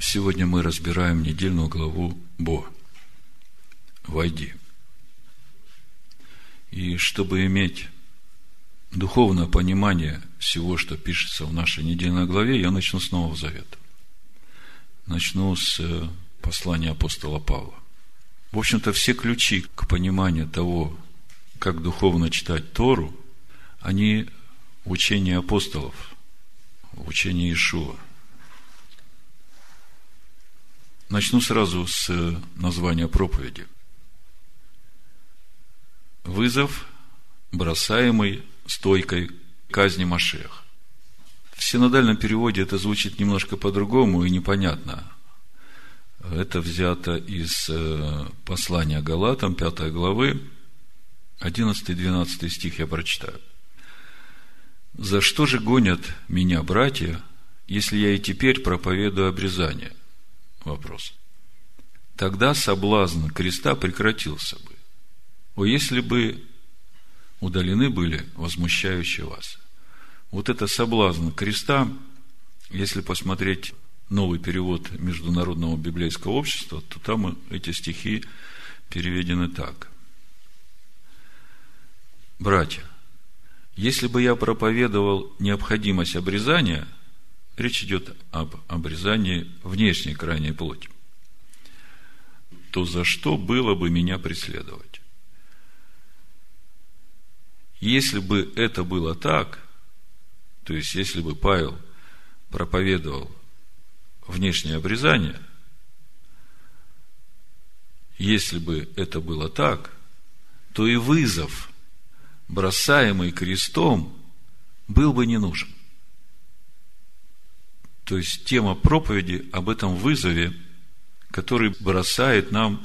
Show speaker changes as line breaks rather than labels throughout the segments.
Сегодня мы разбираем недельную главу Бо. Войди. И чтобы иметь духовное понимание всего, что пишется в нашей недельной главе, я начну с Нового Завета. Начну с э, послания апостола Павла. В общем-то, все ключи к пониманию того, как духовно читать Тору, они в учении апостолов, в учении Ишуа. Начну сразу с названия проповеди. Вызов, бросаемый стойкой казни Машех. В синодальном переводе это звучит немножко по-другому и непонятно. Это взято из э, послания Галатам, 5 главы, 11-12 стих я прочитаю. «За что же гонят меня братья, если я и теперь проповедую обрезание?» Вопрос. Тогда соблазн креста прекратился бы. О, если бы удалены были возмущающие вас. Вот это соблазн креста, если посмотреть новый перевод Международного библейского общества, то там эти стихи переведены так. Братья, если бы я проповедовал необходимость обрезания, речь идет об обрезании внешней крайней плоти, то за что было бы меня преследовать? Если бы это было так, то есть если бы Павел проповедовал внешнее обрезание, если бы это было так, то и вызов, бросаемый крестом, был бы не нужен. То есть тема проповеди об этом вызове, который бросает нам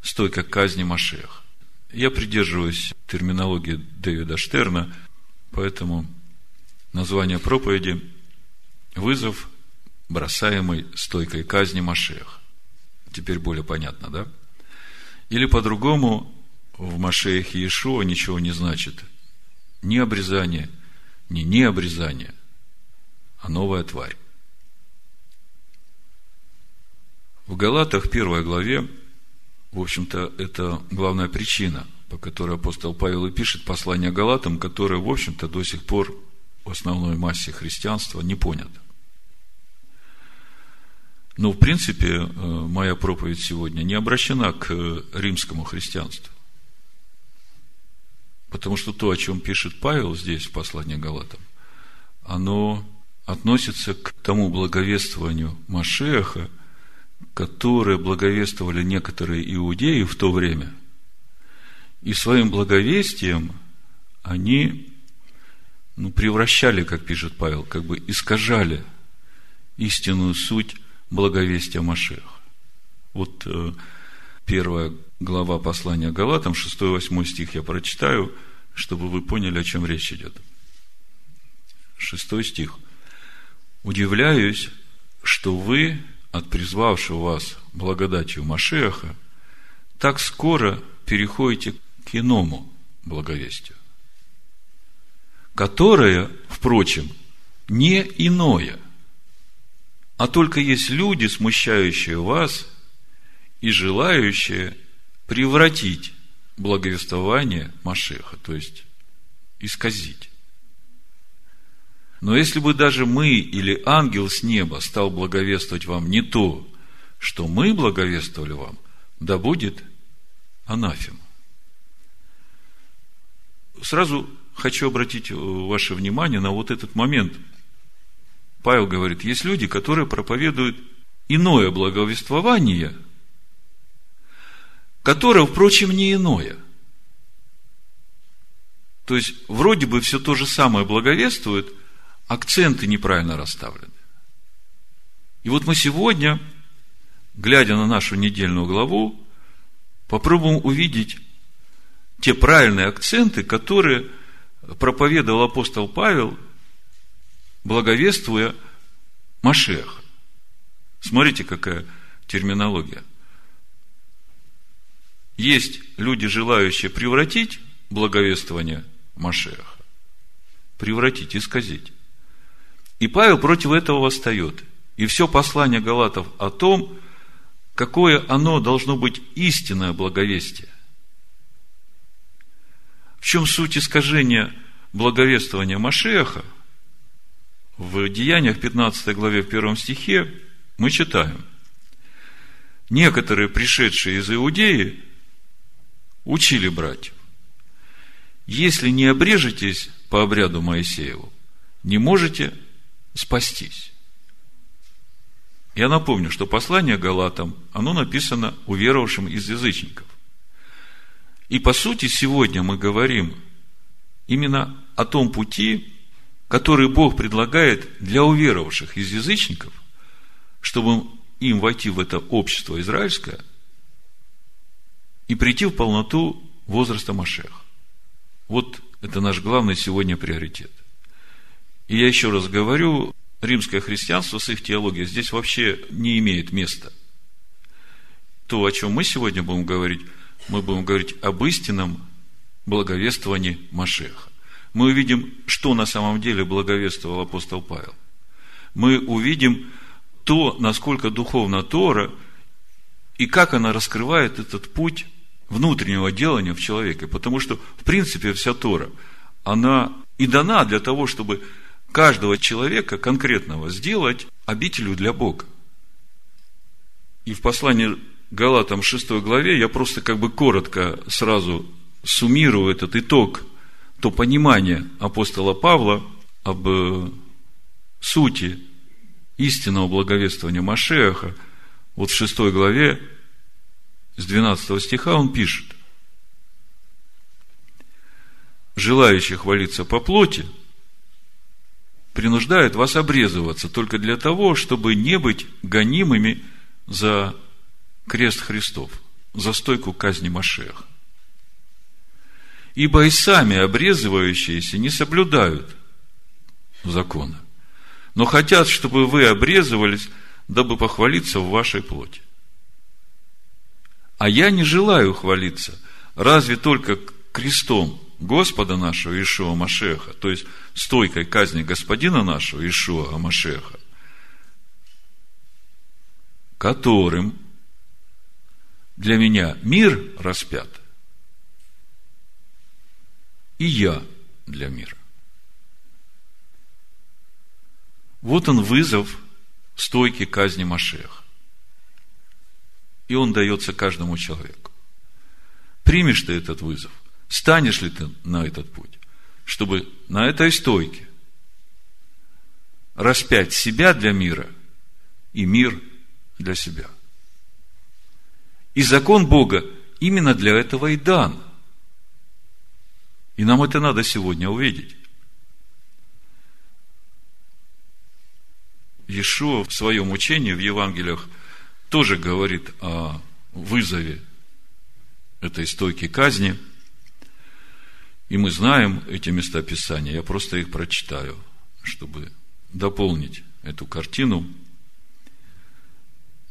стойка казни Машех. Я придерживаюсь терминологии Дэвида Штерна, поэтому название проповеди – вызов бросаемой стойкой казни Машех. Теперь более понятно, да? Или по-другому, в Машеях Иешуа ничего не значит ни обрезание, ни не обрезание, а новая тварь. В Галатах, первой главе, в общем-то, это главная причина, по которой апостол Павел и пишет послание Галатам, которое, в общем-то, до сих пор в основной массе христианства не понято. Но, в принципе, э, моя проповедь сегодня не обращена к э, римскому христианству. Потому что то, о чем пишет Павел здесь в послании Галатам, оно относится к тому благовествованию Машеха, которое благовествовали некоторые иудеи в то время. И своим благовестием они ну, превращали, как пишет Павел, как бы искажали истинную суть благовестия Машеха. Вот э, первая глава послания Галатам, 6-8 стих я прочитаю, чтобы вы поняли, о чем речь идет. Шестой стих. «Удивляюсь, что вы от призвавшего вас благодатью Машеха так скоро переходите к иному благовестию, которое, впрочем, не иное – а только есть люди, смущающие вас и желающие превратить благовествование Машеха, то есть исказить. Но если бы даже мы или ангел с неба стал благовествовать вам не то, что мы благовествовали вам, да будет анафема. Сразу хочу обратить ваше внимание на вот этот момент – Павел говорит, есть люди, которые проповедуют иное благовествование, которое, впрочем, не иное. То есть, вроде бы все то же самое благовествуют, акценты неправильно расставлены. И вот мы сегодня, глядя на нашу недельную главу, попробуем увидеть те правильные акценты, которые проповедовал апостол Павел – благовествуя Машех. Смотрите, какая терминология. Есть люди, желающие превратить благовествование Машеха, превратить, исказить. И Павел против этого восстает И все послание Галатов о том, какое оно должно быть истинное благовестие. В чем суть искажения благовествования Машеха? В Деяниях 15 главе в первом стихе мы читаем. Некоторые, пришедшие из Иудеи, учили братьев. Если не обрежетесь по обряду Моисееву, не можете спастись. Я напомню, что послание Галатам, оно написано уверовавшим из язычников. И по сути сегодня мы говорим именно о том пути, который Бог предлагает для уверовавших из язычников, чтобы им войти в это общество израильское и прийти в полноту возраста Машех. Вот это наш главный сегодня приоритет. И я еще раз говорю, римское христианство с их теологией здесь вообще не имеет места. То, о чем мы сегодня будем говорить, мы будем говорить об истинном благовествовании Машеха. Мы увидим, что на самом деле благовествовал апостол Павел. Мы увидим то, насколько духовна Тора и как она раскрывает этот путь внутреннего делания в человеке. Потому что, в принципе, вся Тора, она и дана для того, чтобы каждого человека конкретного сделать обителю для Бога. И в послании Галатам 6 главе я просто как бы коротко сразу суммирую этот итог, то понимание апостола Павла об э, сути истинного благовествования Машеха, вот в 6 главе с 12 стиха он пишет, желающий хвалиться по плоти – принуждают вас обрезываться только для того, чтобы не быть гонимыми за крест Христов, за стойку казни Машех. Ибо и сами обрезывающиеся не соблюдают закона, но хотят, чтобы вы обрезывались, дабы похвалиться в вашей плоти. А я не желаю хвалиться, разве только крестом Господа нашего Ишуа Машеха, то есть стойкой казни Господина нашего Ишуа Машеха, которым для меня мир распят, и я для мира. Вот он вызов стойки казни Машеха. И он дается каждому человеку. Примешь ты этот вызов? Станешь ли ты на этот путь? Чтобы на этой стойке распять себя для мира и мир для себя. И закон Бога именно для этого и дан. И нам это надо сегодня увидеть. Иешуа в своем учении в Евангелиях тоже говорит о вызове этой стойки казни – и мы знаем эти места Писания, я просто их прочитаю, чтобы дополнить эту картину.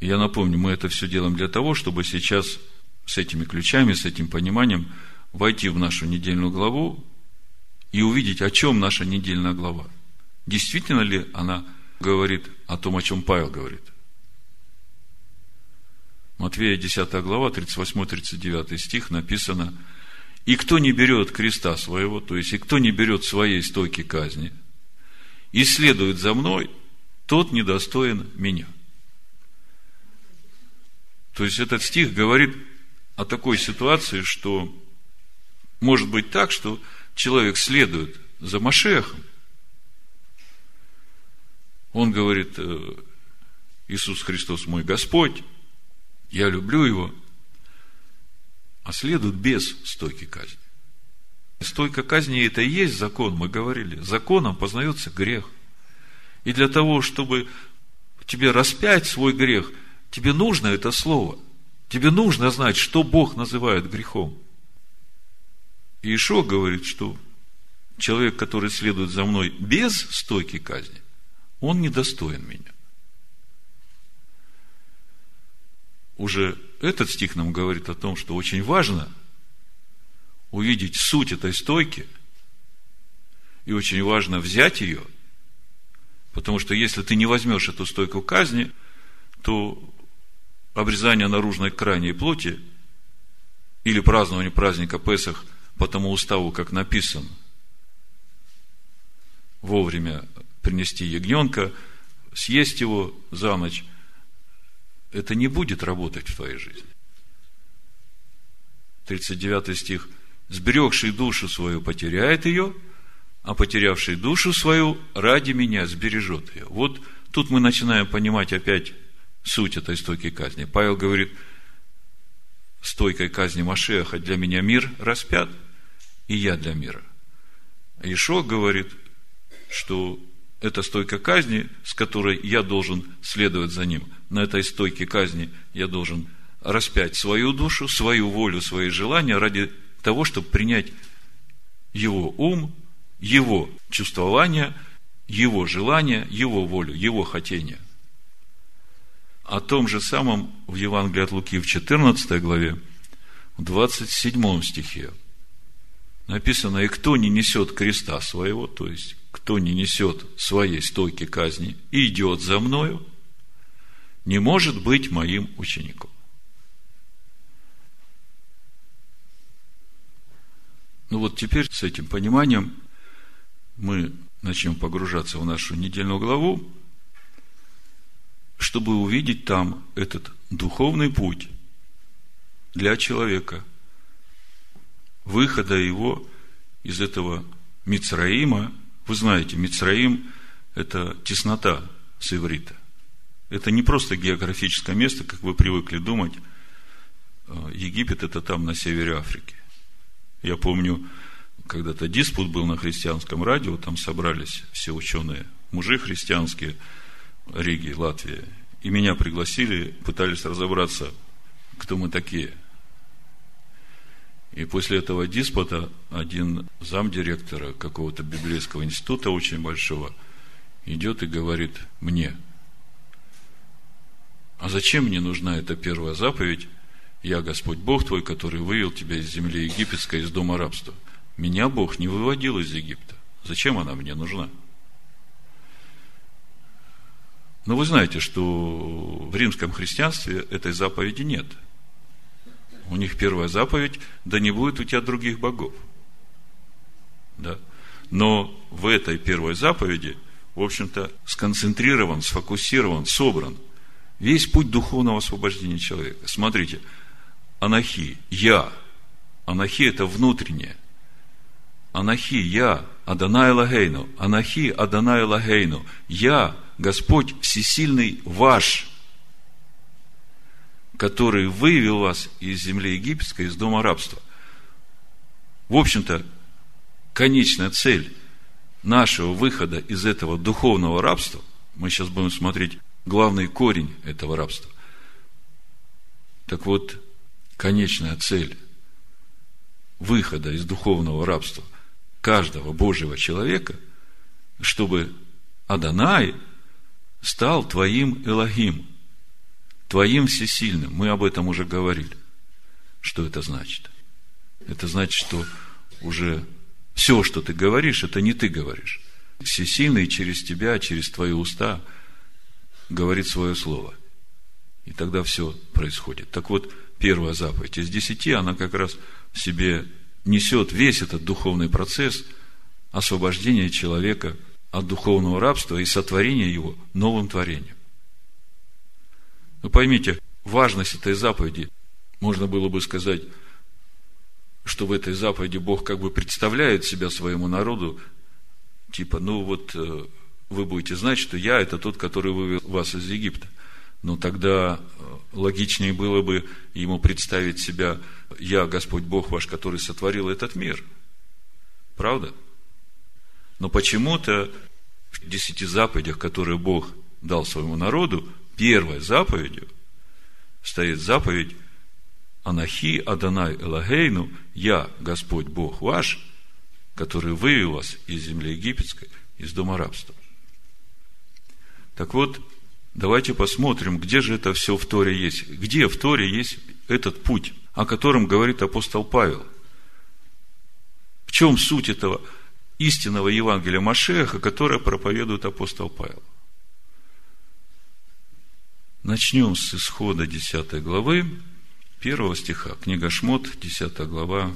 я напомню, мы это все делаем для того, чтобы сейчас с этими ключами, с этим пониманием войти в нашу недельную главу и увидеть, о чем наша недельная глава. Действительно ли она говорит о том, о чем Павел говорит? Матвея 10 глава, 38-39 стих написано – и кто не берет креста своего, то есть и кто не берет своей стойки казни, и следует за мной, тот недостоин меня. То есть этот стих говорит о такой ситуации, что может быть так, что человек следует за Машехом. Он говорит, «Э, Иисус Христос мой Господь, я люблю Его, а следует без стойки казни. Стойка казни – это и есть закон, мы говорили. Законом познается грех. И для того, чтобы тебе распять свой грех, тебе нужно это слово. Тебе нужно знать, что Бог называет грехом. И Ишо говорит, что человек, который следует за мной без стойки казни, он недостоин меня. Уже этот стих нам говорит о том, что очень важно увидеть суть этой стойки, и очень важно взять ее Потому что если ты не возьмешь эту стойку казни, то обрезание наружной крайней плоти или празднование праздника Песах по тому уставу, как написано, вовремя принести ягненка, съесть его за ночь, это не будет работать в твоей жизни. 39 стих. «Сберегший душу свою потеряет ее, а потерявший душу свою ради меня сбережет ее». Вот тут мы начинаем понимать опять суть этой стойки казни. Павел говорит, стойкой казни Машеха для меня мир распят, и я для мира. А Ишо говорит, что это стойка казни, с которой я должен следовать за ним. На этой стойке казни я должен распять свою душу, свою волю, свои желания ради того, чтобы принять его ум, его чувствование, его желание, его волю, его хотение. О том же самом в Евангелии от Луки в 14 главе, в 27 стихе написано, и кто не несет креста своего, то есть, кто не несет своей стойки казни и идет за мною, не может быть моим учеником. Ну вот теперь с этим пониманием мы начнем погружаться в нашу недельную главу, чтобы увидеть там этот духовный путь для человека, выхода его из этого Мицраима. Вы знаете, Мицраим – это теснота с иврита. Это не просто географическое место, как вы привыкли думать. Э, Египет – это там, на севере Африки. Я помню, когда-то диспут был на христианском радио, там собрались все ученые, мужи христианские, Риги, Латвия, и меня пригласили, пытались разобраться, кто мы такие. И после этого диспута один замдиректора какого-то библейского института очень большого идет и говорит мне, а зачем мне нужна эта первая заповедь, я Господь Бог твой, который вывел тебя из земли египетской, из дома рабства. Меня Бог не выводил из Египта. Зачем она мне нужна? Но вы знаете, что в римском христианстве этой заповеди нет. У них первая заповедь, да не будет у тебя других богов. Да? Но в этой первой заповеди, в общем-то, сконцентрирован, сфокусирован, собран весь путь духовного освобождения человека. Смотрите – анахи, я. Анахи – это внутреннее. Анахи, я, Адонай Лагейну. Анахи, Адонай Лагейну. Я, Господь Всесильный ваш, который вывел вас из земли египетской, из дома рабства. В общем-то, конечная цель нашего выхода из этого духовного рабства, мы сейчас будем смотреть главный корень этого рабства. Так вот, конечная цель выхода из духовного рабства каждого Божьего человека, чтобы Адонай стал твоим Элогим, твоим всесильным. Мы об этом уже говорили. Что это значит? Это значит, что уже все, что ты говоришь, это не ты говоришь. Всесильный через тебя, через твои уста говорит свое слово. И тогда все происходит. Так вот, первая заповедь из десяти, она как раз в себе несет весь этот духовный процесс освобождения человека от духовного рабства и сотворения его новым творением. Вы поймите, важность этой заповеди, можно было бы сказать, что в этой заповеди Бог как бы представляет себя своему народу, типа, ну вот э, вы будете знать, что я это тот, который вывел вас из Египта но тогда э, логичнее было бы ему представить себя, я Господь Бог ваш, который сотворил этот мир. Правда? Но почему-то в десяти заповедях, которые Бог дал своему народу, первой заповедью стоит заповедь Анахи Адонай Элагейну, я Господь Бог ваш, который вывел вас из земли египетской, из дома рабства. Так вот, Давайте посмотрим, где же это все в Торе есть. Где в Торе есть этот путь, о котором говорит апостол Павел. В чем суть этого истинного Евангелия Машеха, которое проповедует апостол Павел. Начнем с исхода 10 главы, 1 стиха. Книга Шмот, 10 глава,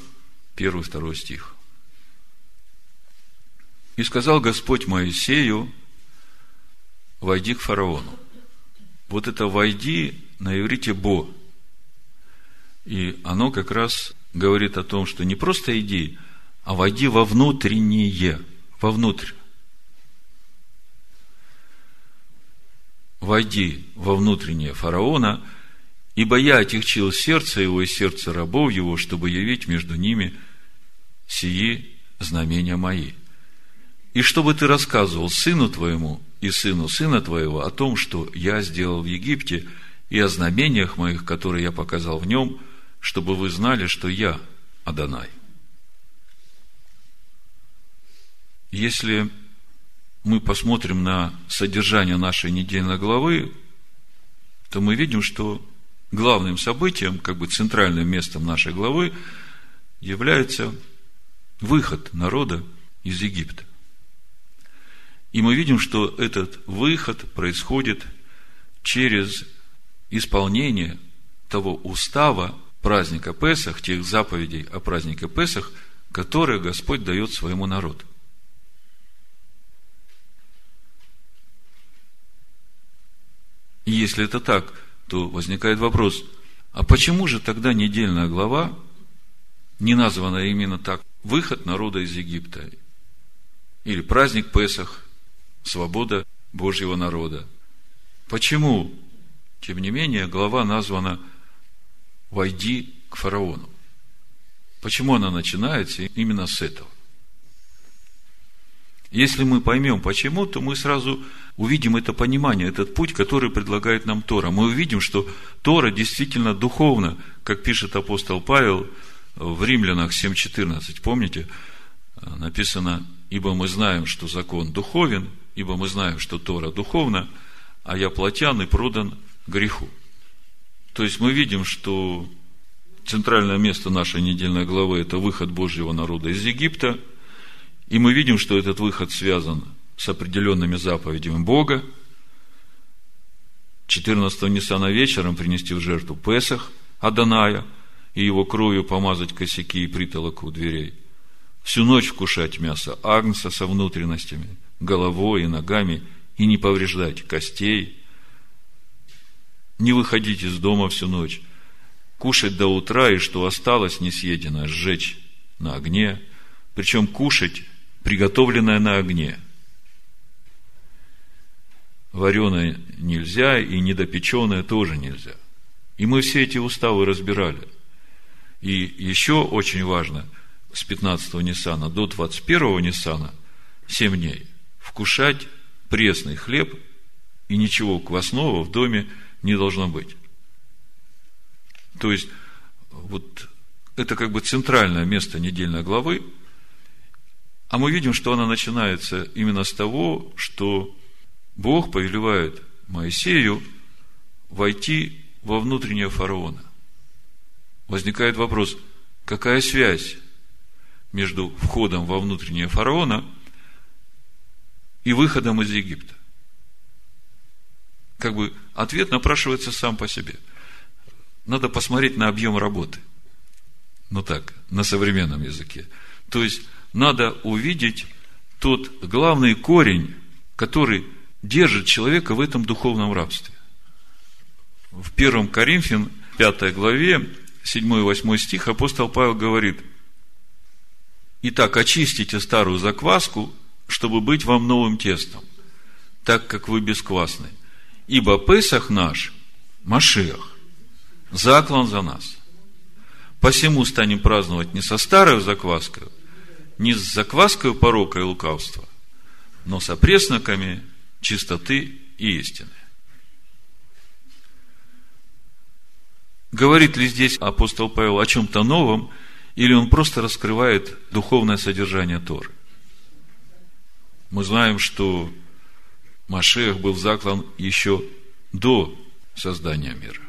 1-2 стих. «И сказал Господь Моисею, войди к фараону». Вот это «войди» на иврите «бо». И оно как раз говорит о том, что не просто иди, а войди во внутреннее, вовнутрь. Войди во внутреннее фараона, ибо я отягчил сердце его и сердце рабов его, чтобы явить между ними сии знамения мои. И чтобы ты рассказывал сыну твоему и сыну сына твоего о том, что я сделал в Египте, и о знамениях моих, которые я показал в нем, чтобы вы знали, что я Адонай. Если мы посмотрим на содержание нашей недельной главы, то мы видим, что главным событием, как бы центральным местом нашей главы является выход народа из Египта. И мы видим, что этот выход происходит через исполнение того устава праздника Песах, тех заповедей о празднике Песах, которые Господь дает своему народу. И если это так, то возникает вопрос, а почему же тогда недельная глава не названа именно так? Выход народа из Египта. Или праздник Песах, свобода Божьего народа. Почему, тем не менее, глава названа «Войди к фараону». Почему она начинается именно с этого? Если мы поймем почему, то мы сразу увидим это понимание, этот путь, который предлагает нам Тора. Мы увидим, что Тора действительно духовна, как пишет апостол Павел в Римлянах 7.14. Помните, написано, ибо мы знаем, что закон духовен, ибо мы знаем, что Тора духовна, а я плотян и продан греху. То есть мы видим, что центральное место нашей недельной главы – это выход Божьего народа из Египта – и мы видим, что этот выход связан с определенными заповедями Бога. 14 Ниссана вечером принести в жертву Песах Аданая и его кровью помазать косяки и притолоку дверей. Всю ночь вкушать мясо агнца со внутренностями, головой и ногами, и не повреждать костей. Не выходить из дома всю ночь. Кушать до утра, и что осталось несъеденное, сжечь на огне. Причем кушать приготовленное на огне. Вареное нельзя, и недопеченное тоже нельзя. И мы все эти уставы разбирали. И еще очень важно, с 15-го Ниссана до 21-го Ниссана, 7 дней, вкушать пресный хлеб, и ничего квасного в доме не должно быть. То есть, вот это как бы центральное место недельной главы – а мы видим, что она начинается именно с того, что Бог повелевает Моисею войти во внутреннее фараона. Возникает вопрос, какая связь между входом во внутреннее фараона и выходом из Египта? Как бы ответ напрашивается сам по себе. Надо посмотреть на объем работы. Ну так, на современном языке. То есть, надо увидеть тот главный корень, который держит человека в этом духовном рабстве. В 1 Коринфян, 5 главе, 7 и 8 стих, апостол Павел говорит, «Итак, очистите старую закваску, чтобы быть вам новым тестом, так как вы бесквасны. Ибо Песах наш, Машех, заклан за нас. Посему станем праздновать не со старой закваской, не с закваской порока и лукавства, но с опресноками чистоты и истины. Говорит ли здесь апостол Павел о чем-то новом, или он просто раскрывает духовное содержание Торы? Мы знаем, что Машех был заклан еще до создания мира.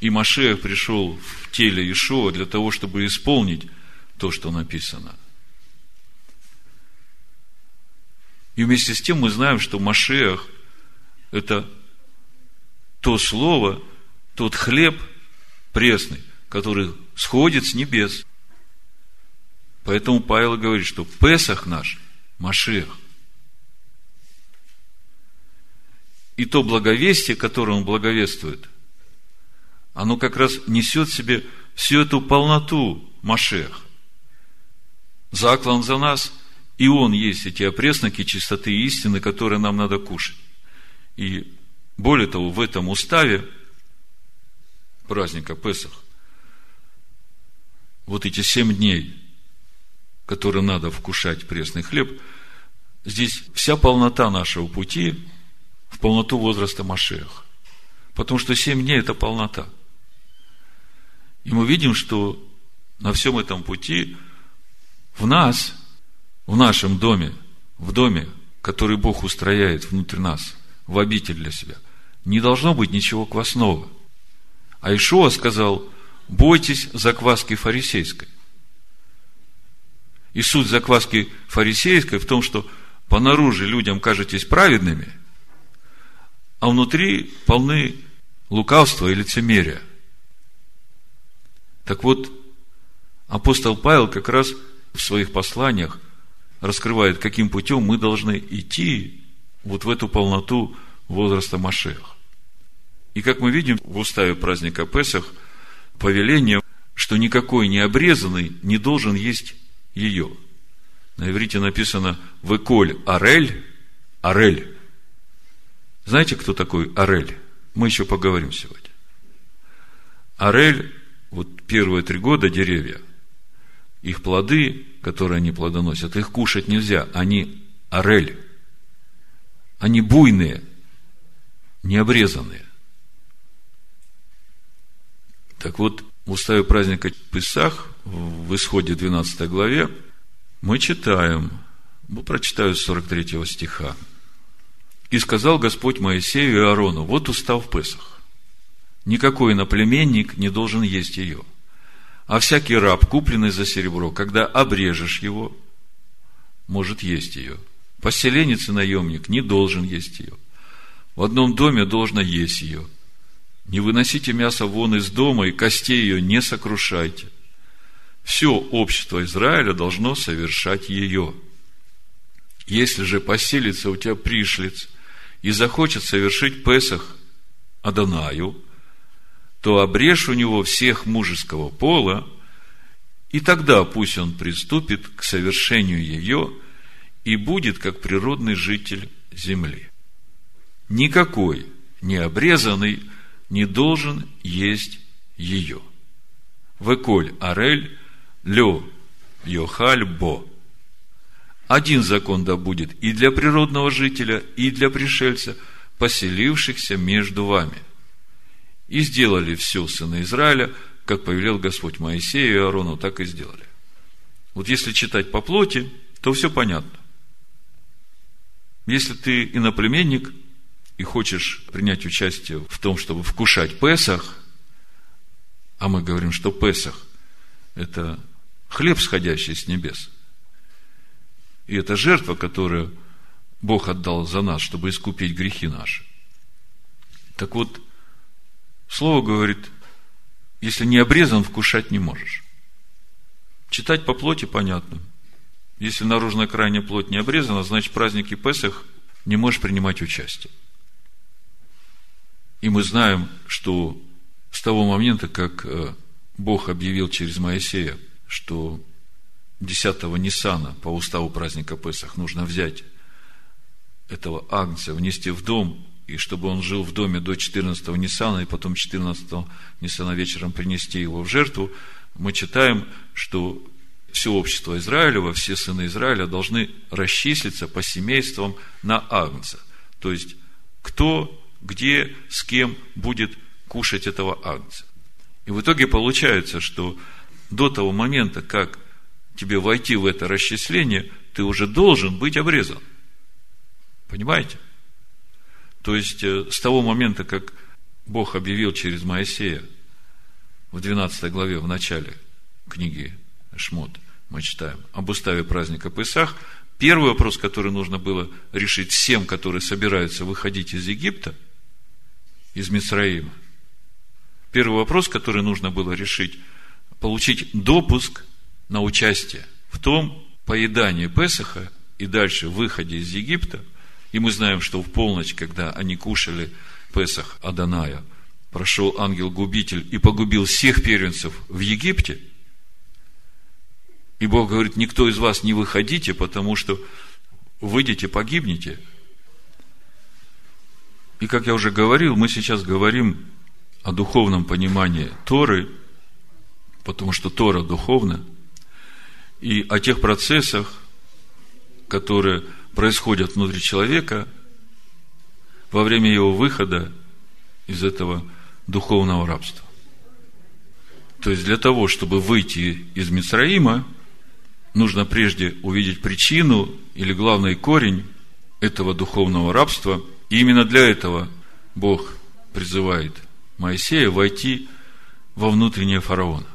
И Машех пришел в теле Ишуа для того, чтобы исполнить то, что написано. И вместе с тем мы знаем, что Машех – это то слово, тот хлеб пресный, который сходит с небес. Поэтому Павел говорит, что Песах наш – Машех. И то благовестие, которое он благовествует, оно как раз несет в себе всю эту полноту Машех. Заклан за нас, и он есть эти опресноки чистоты и истины, которые нам надо кушать. И более того, в этом уставе праздника Песах, вот эти семь дней, которые надо вкушать пресный хлеб, здесь вся полнота нашего пути в полноту возраста Машех. Потому что семь дней – это полнота. И мы видим, что на всем этом пути в нас, в нашем доме, в доме, который Бог устрояет внутрь нас, в обитель для себя, не должно быть ничего квасного. А Ишуа сказал, бойтесь закваски фарисейской. И суть закваски фарисейской в том, что понаружи людям кажетесь праведными, а внутри полны лукавства и лицемерия. Так вот, апостол Павел как раз в своих посланиях раскрывает, каким путем мы должны идти вот в эту полноту возраста Машех. И как мы видим в уставе праздника Песах, повеление, что никакой необрезанный не должен есть ее. На иврите написано «Веколь арель», «арель». Знаете, кто такой арель? Мы еще поговорим сегодня. Арель вот первые три года деревья, их плоды, которые они плодоносят, их кушать нельзя, они орель. Они буйные, необрезанные. Так вот, в уставе праздника Песах, в исходе 12 главе, мы читаем, мы прочитаю с 43 стиха. «И сказал Господь Моисею и Аарону, вот устав Песах никакой иноплеменник не должен есть ее. А всякий раб, купленный за серебро, когда обрежешь его, может есть ее. Поселенец и наемник не должен есть ее. В одном доме должно есть ее. Не выносите мясо вон из дома, и костей ее не сокрушайте. Все общество Израиля должно совершать ее. Если же поселится у тебя пришлиц и захочет совершить Песах Адонаю, то обрежь у него всех мужеского пола, и тогда пусть он приступит к совершению ее и будет как природный житель земли. Никакой необрезанный не должен есть ее. Веколь арель лё йохаль бо. Один закон да будет и для природного жителя, и для пришельца, поселившихся между вами. И сделали все сыны Израиля, как повелел Господь Моисею и Аарону, так и сделали. Вот если читать по плоти, то все понятно. Если ты иноплеменник и хочешь принять участие в том, чтобы вкушать Песах, а мы говорим, что Песах – это хлеб, сходящий с небес. И это жертва, которую Бог отдал за нас, чтобы искупить грехи наши. Так вот, Слово говорит, если не обрезан, вкушать не можешь. Читать по плоти понятно. Если наружная крайняя плоть не обрезана, значит праздники Песах не можешь принимать участие. И мы знаем, что с того момента, как э, Бог объявил через Моисея, что 10-го Ниссана по уставу праздника Песах нужно взять этого агнца, внести в дом и чтобы он жил в доме до 14-го Ниссана, и потом 14-го Ниссана вечером принести его в жертву, мы читаем, что все общество Израилева, все сыны Израиля должны расчислиться по семействам на Агнца. То есть, кто, где, с кем будет кушать этого Агнца. И в итоге получается, что до того момента, как тебе войти в это расчисление, ты уже должен быть обрезан. Понимаете? То есть, э, с того момента, как Бог объявил через Моисея в 12 главе, в начале книги Шмот, мы читаем об уставе праздника Песах, Первый вопрос, который нужно было решить всем, которые собираются выходить из Египта, из Мисраима. Первый вопрос, который нужно было решить, получить допуск на участие в том поедании Песаха и дальше выходе из Египта. И мы знаем, что в полночь, когда они кушали Песах Аданая, прошел ангел-губитель и погубил всех первенцев в Египте – и Бог говорит, никто из вас не выходите, потому что выйдете, погибнете. И как я уже говорил, мы сейчас говорим о духовном понимании Торы, потому что Тора духовна, и о тех процессах, которые происходят внутри человека во время его выхода из этого духовного рабства. То есть для того, чтобы выйти из Мицраима, нужно прежде увидеть причину или главный корень этого духовного рабства. И именно для этого Бог призывает Моисея войти во внутреннее фараона,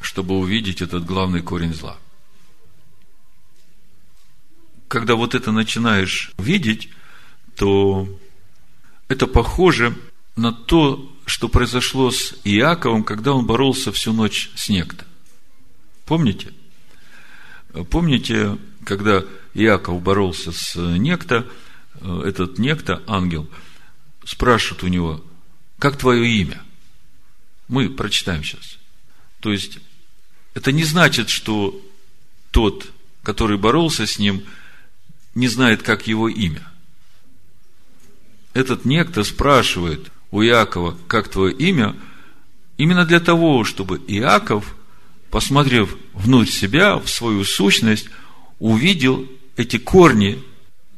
чтобы увидеть этот главный корень зла. Когда вот это начинаешь видеть, то это похоже на то, что произошло с Иаковом, когда он боролся всю ночь с некто. Помните? Помните, когда Иаков боролся с некто, этот некто, ангел, спрашивает у него, как твое имя? Мы прочитаем сейчас. То есть, это не значит, что тот, который боролся с ним, не знает, как его имя. Этот некто спрашивает у Иакова, как твое имя, именно для того, чтобы Иаков посмотрев внутрь себя, в свою сущность, увидел эти корни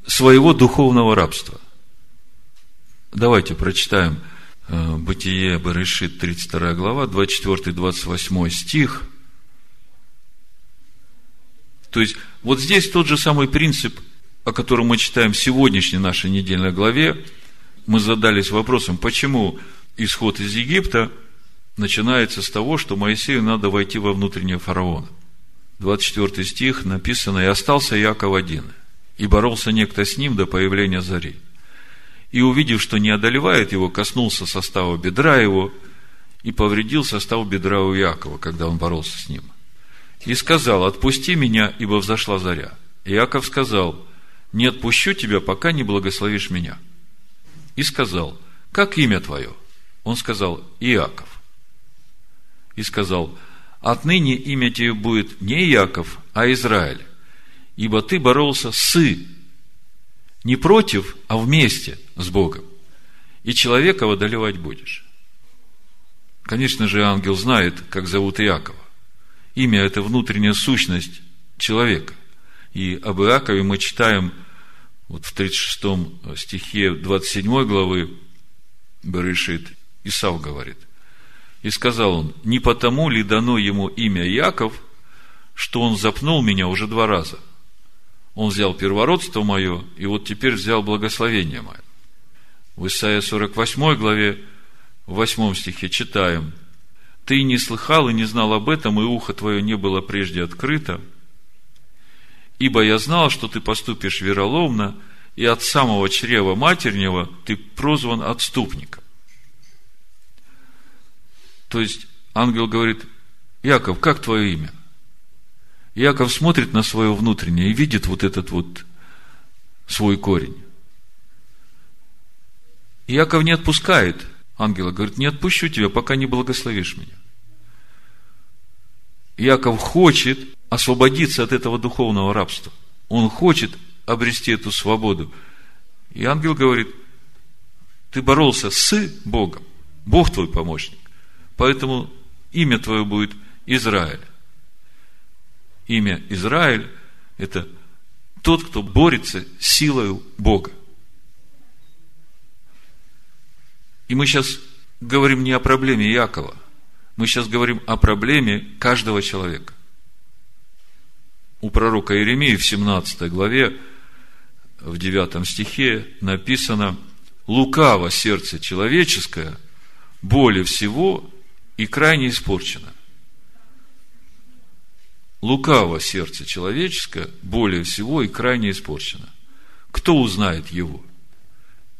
своего духовного рабства. Давайте прочитаем э, Бытие Барышит, 32 глава, 24-28 стих. То есть, вот здесь тот же самый принцип, о котором мы читаем в сегодняшней нашей недельной главе. Мы задались вопросом, почему исход из Египта начинается с того, что Моисею надо войти во внутреннее фараона. 24 стих написано, «И остался Яков один, и боролся некто с ним до появления зари. И, увидев, что не одолевает его, коснулся состава бедра его и повредил состав бедра у Якова, когда он боролся с ним. И сказал, отпусти меня, ибо взошла заря. И Яков сказал, не отпущу тебя, пока не благословишь меня. И сказал, как имя твое? Он сказал, Иаков и сказал, отныне имя тебе будет не Яков, а Израиль, ибо ты боролся с, не против, а вместе с Богом, и человека одолевать будешь. Конечно же, ангел знает, как зовут Иакова. Имя – это внутренняя сущность человека. И об Иакове мы читаем вот в 36 стихе 27 главы Берешит. Исав говорит – и сказал он, не потому ли дано ему имя Яков, что он запнул меня уже два раза. Он взял первородство мое, и вот теперь взял благословение мое. В Исаии 48 главе, в 8 стихе читаем, «Ты не слыхал и не знал об этом, и ухо твое не было прежде открыто, ибо я знал, что ты поступишь вероломно, и от самого чрева матернего ты прозван отступником. То есть, ангел говорит, Яков, как твое имя? Яков смотрит на свое внутреннее и видит вот этот вот свой корень. Яков не отпускает ангела, говорит, не отпущу тебя, пока не благословишь меня. Яков хочет освободиться от этого духовного рабства. Он хочет обрести эту свободу. И ангел говорит, ты боролся с Богом. Бог твой помощник. Поэтому имя твое будет Израиль. Имя Израиль – это тот, кто борется силою Бога. И мы сейчас говорим не о проблеме Якова, мы сейчас говорим о проблеме каждого человека. У пророка Иеремии в 17 главе, в 9 стихе написано, «Лукаво сердце человеческое, более всего и крайне испорчена. лукаво сердце человеческое более всего и крайне испорчено. Кто узнает его?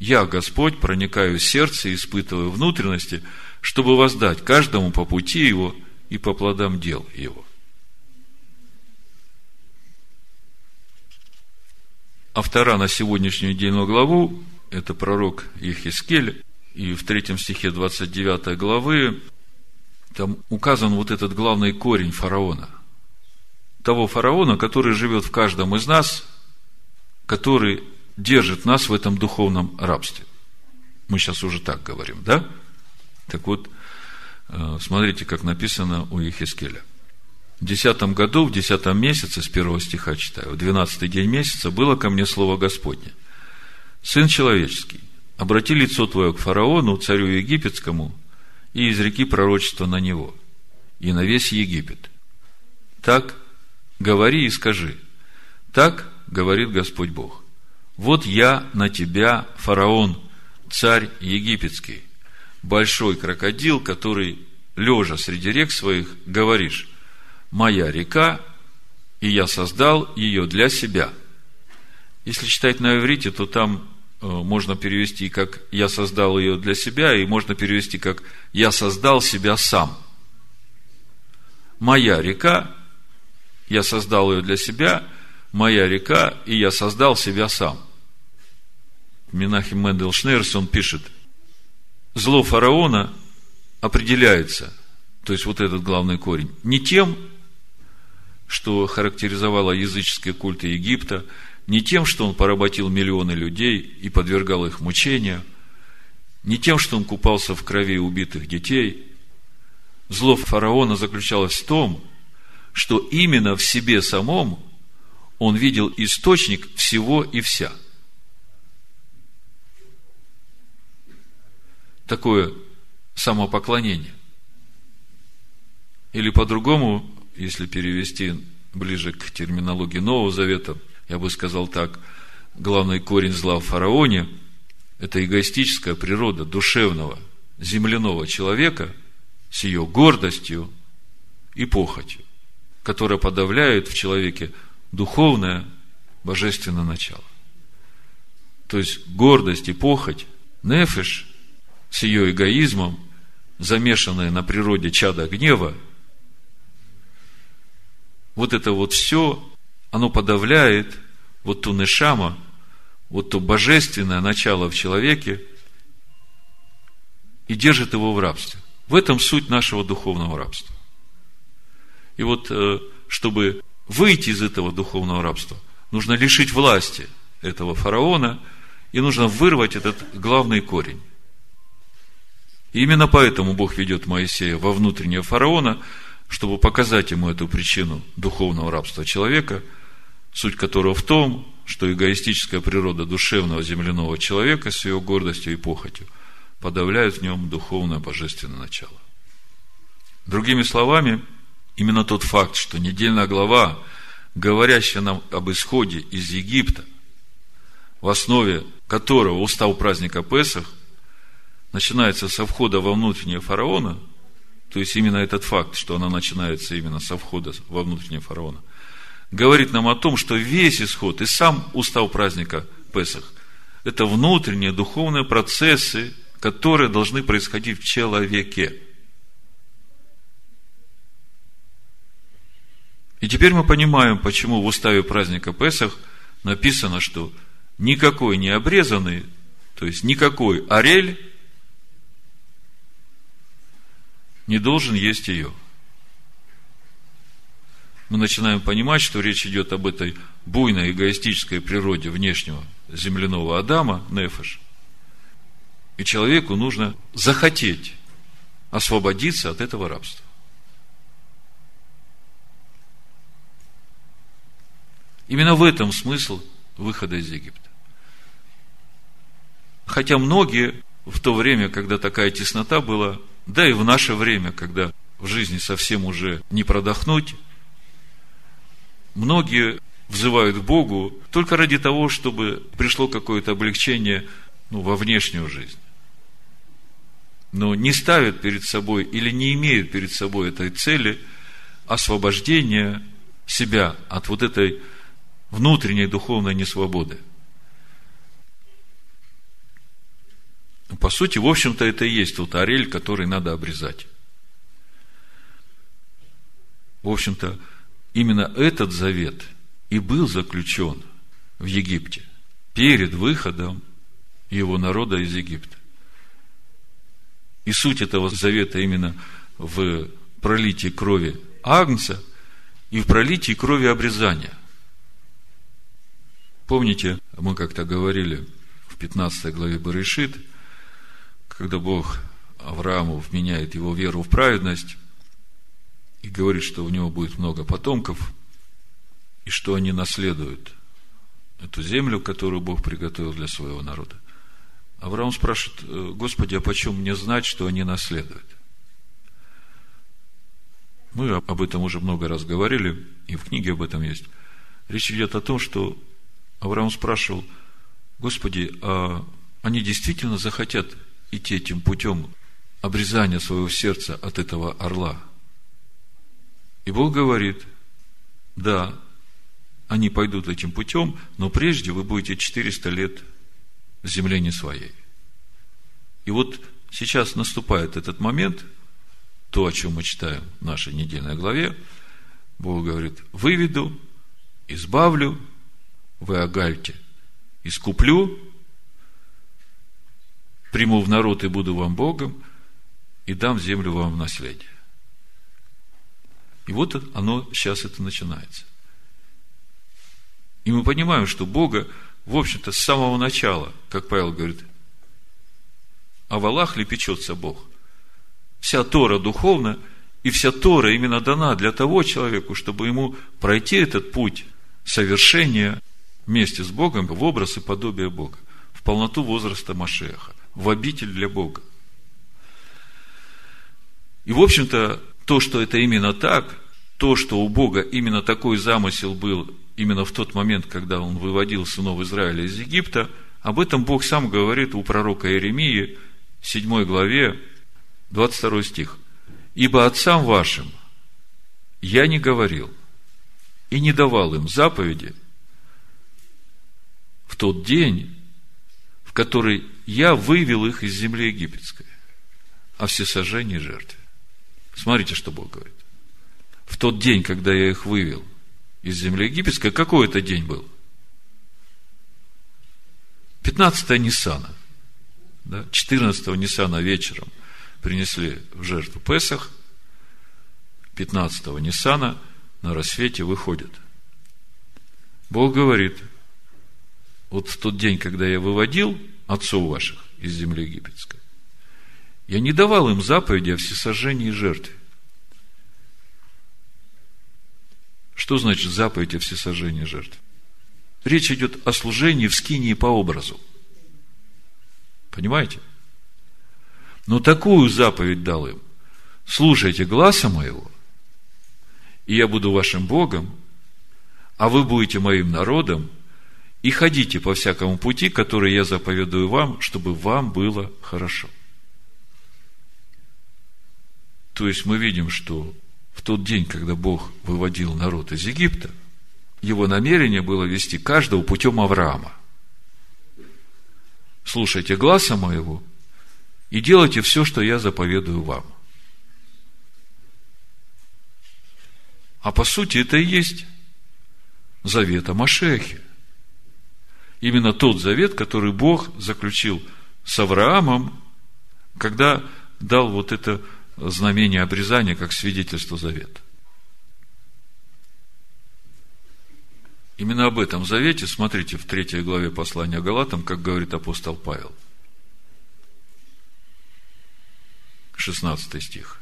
Я, Господь, проникаю в сердце и испытываю внутренности, чтобы воздать каждому по пути его и по плодам дел его. Автора на сегодняшнюю недельную главу – это пророк Ехискель, и в третьем стихе 29 главы там указан вот этот главный корень фараона. Того фараона, который живет в каждом из нас, который держит нас в этом духовном рабстве. Мы сейчас уже так говорим, да? Так вот, э, смотрите, как написано у Ехискеля. В десятом году, в десятом месяце, с первого стиха читаю, в двенадцатый день месяца было ко мне слово Господне. Сын человеческий, обрати лицо твое к фараону, царю египетскому, и изреки пророчество на него, и на весь Египет. Так говори и скажи, так говорит Господь Бог. Вот я на тебя, фараон, царь египетский, большой крокодил, который, лежа среди рек своих, говоришь, моя река, и я создал ее для себя. Если читать на иврите, то там э, можно перевести как «я создал ее для себя», и можно перевести как «я создал себя сам». Моя река, я создал ее для себя, моя река, и я создал себя сам. Минахим Мендел Шнейрс, он пишет, зло фараона определяется, то есть вот этот главный корень, не тем, что характеризовало языческие культы Египта, не тем, что он поработил миллионы людей и подвергал их мучению, не тем, что он купался в крови убитых детей. Зло фараона заключалось в том, что именно в себе самом он видел источник всего и вся. Такое самопоклонение. Или по-другому если перевести ближе к терминологии Нового Завета, я бы сказал так, главный корень зла в фараоне – это эгоистическая природа душевного, земляного человека с ее гордостью и похотью, которая подавляет в человеке духовное, божественное начало. То есть гордость и похоть, нефиш с ее эгоизмом, замешанная на природе чада гнева – вот это вот все, оно подавляет вот ту нешама, вот то божественное начало в человеке и держит его в рабстве. В этом суть нашего духовного рабства. И вот, э, чтобы выйти из этого духовного рабства, нужно лишить власти этого фараона, и нужно вырвать этот главный корень. И именно поэтому Бог ведет Моисея во внутреннее фараона, чтобы показать ему эту причину духовного рабства человека, суть которого в том, что эгоистическая природа душевного земляного человека с ее гордостью и похотью подавляет в нем духовное божественное начало. Другими словами, именно тот факт, что недельная глава, говорящая нам об исходе из Египта, в основе которого устав праздника Песах, начинается со входа во внутреннее фараона – то есть именно этот факт, что она начинается именно со входа во внутреннее фараона, говорит нам о том, что весь исход и сам устав праздника Песах – это внутренние духовные процессы, которые должны происходить в человеке. И теперь мы понимаем, почему в уставе праздника Песах написано, что никакой не обрезанный, то есть никакой орель не должен есть ее. Мы начинаем понимать, что речь идет об этой буйной эгоистической природе внешнего земляного Адама, Нефеш. И человеку нужно захотеть освободиться от этого рабства. Именно в этом смысл выхода из Египта. Хотя многие в то время, когда такая теснота была, да и в наше время, когда в жизни совсем уже не продохнуть, многие взывают к Богу только ради того, чтобы пришло какое-то облегчение ну, во внешнюю жизнь. Но не ставят перед собой или не имеют перед собой этой цели освобождения себя от вот этой внутренней духовной несвободы. По сути, в общем-то, это и есть тот орель, который надо обрезать. В общем-то, именно этот завет и был заключен в Египте перед выходом его народа из Египта. И суть этого завета именно в пролитии крови Агнца и в пролитии крови обрезания. Помните, мы как-то говорили в 15 главе Барышит, когда Бог Аврааму вменяет его веру в праведность и говорит, что у него будет много потомков, и что они наследуют эту землю, которую Бог приготовил для своего народа. Авраам спрашивает, «Э, Господи, а почем мне знать, что они наследуют? Мы об этом уже много раз говорили, и в книге об этом есть. Речь идет о том, что Авраам спрашивал, Господи, а они действительно захотят идти этим путем обрезания своего сердца от этого орла? И Бог говорит, да, они пойдут этим путем, но прежде вы будете 400 лет в земле не своей. И вот сейчас наступает этот момент, то, о чем мы читаем в нашей недельной главе, Бог говорит, выведу, избавлю, вы огальте, искуплю, приму в народ и буду вам Богом, и дам землю вам в наследие. И вот оно сейчас это начинается. И мы понимаем, что Бога в общем-то, с самого начала, как Павел говорит, о валах ли печется Бог? Вся Тора духовна, и вся Тора именно дана для того человеку, чтобы ему пройти этот путь совершения вместе с Богом в образ и подобие Бога, в полноту возраста Машеха, в обитель для Бога. И, в общем-то, то, что это именно так, то, что у Бога именно такой замысел был именно в тот момент, когда он выводил сынов Израиля из Египта, об этом Бог сам говорит у пророка Иеремии, 7 главе, 22 стих. «Ибо отцам вашим я не говорил и не давал им заповеди в тот день, в который я вывел их из земли египетской, о всесожжении жертве». Смотрите, что Бог говорит. В тот день, когда я их вывел из земли египетской, какой это день был? 15 Ниссана. Да? 14 Ниссана вечером принесли в жертву Песах, 15 Ниссана на рассвете выходят. Бог говорит, вот в тот день, когда я выводил отцов ваших из земли египетской, я не давал им заповеди о всесожжении и жертве. Что значит заповедь о всесожжении жертв? Речь идет о служении в скинии по образу. Понимаете? Но такую заповедь дал им. Слушайте гласа моего, и я буду вашим Богом, а вы будете моим народом, и ходите по всякому пути, который я заповедую вам, чтобы вам было хорошо. То есть мы видим, что в тот день, когда Бог выводил народ из Египта, его намерение было вести каждого путем Авраама. Слушайте гласа моего и делайте все, что я заповедую вам. А по сути это и есть завет о Машехе. Именно тот завет, который Бог заключил с Авраамом, когда дал вот это знамение обрезания как свидетельство завета. Именно об этом завете, смотрите в третьей главе послания Галатам, как говорит апостол Павел. 16 стих.